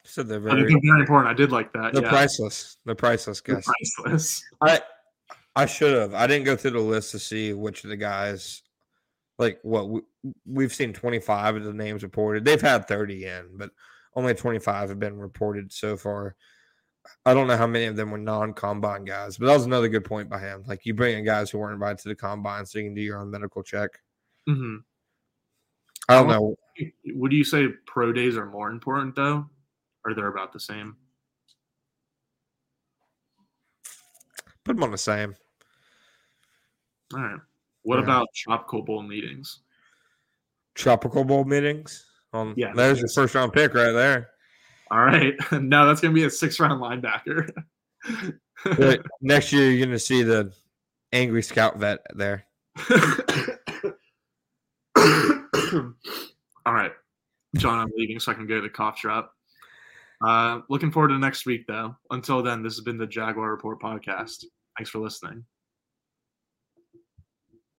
[SPEAKER 2] Said they're
[SPEAKER 1] I think
[SPEAKER 2] very
[SPEAKER 1] very important. I did like that.
[SPEAKER 2] they're
[SPEAKER 1] yeah,
[SPEAKER 2] priceless. They're priceless,
[SPEAKER 1] They're priceless.
[SPEAKER 2] I I should have. I didn't go through the list to see which of the guys, like what we, we've seen. Twenty five of the names reported. They've had thirty in, but only twenty five have been reported so far. I don't know how many of them were non combine guys, but that was another good point by him. Like you bring in guys who weren't invited to the combine, so you can do your own medical check.
[SPEAKER 1] Mm-hmm.
[SPEAKER 2] I don't know.
[SPEAKER 1] Would you say pro days are more important though, or they're about the same?
[SPEAKER 2] Put them on the same.
[SPEAKER 1] All right. What
[SPEAKER 2] Yeah.
[SPEAKER 1] about tropical bowl meetings?
[SPEAKER 2] Tropical Bowl meetings. On
[SPEAKER 1] Yeah,
[SPEAKER 2] there's your first round pick right there.
[SPEAKER 1] All right. no, that's gonna be a six round linebacker.
[SPEAKER 2] Next year you're gonna see the angry scout vet there.
[SPEAKER 1] All right. John, I'm leaving so I can go to the cough drop. Uh, looking forward to next week, though. Until then, this has been the Jaguar Report podcast. Thanks for listening.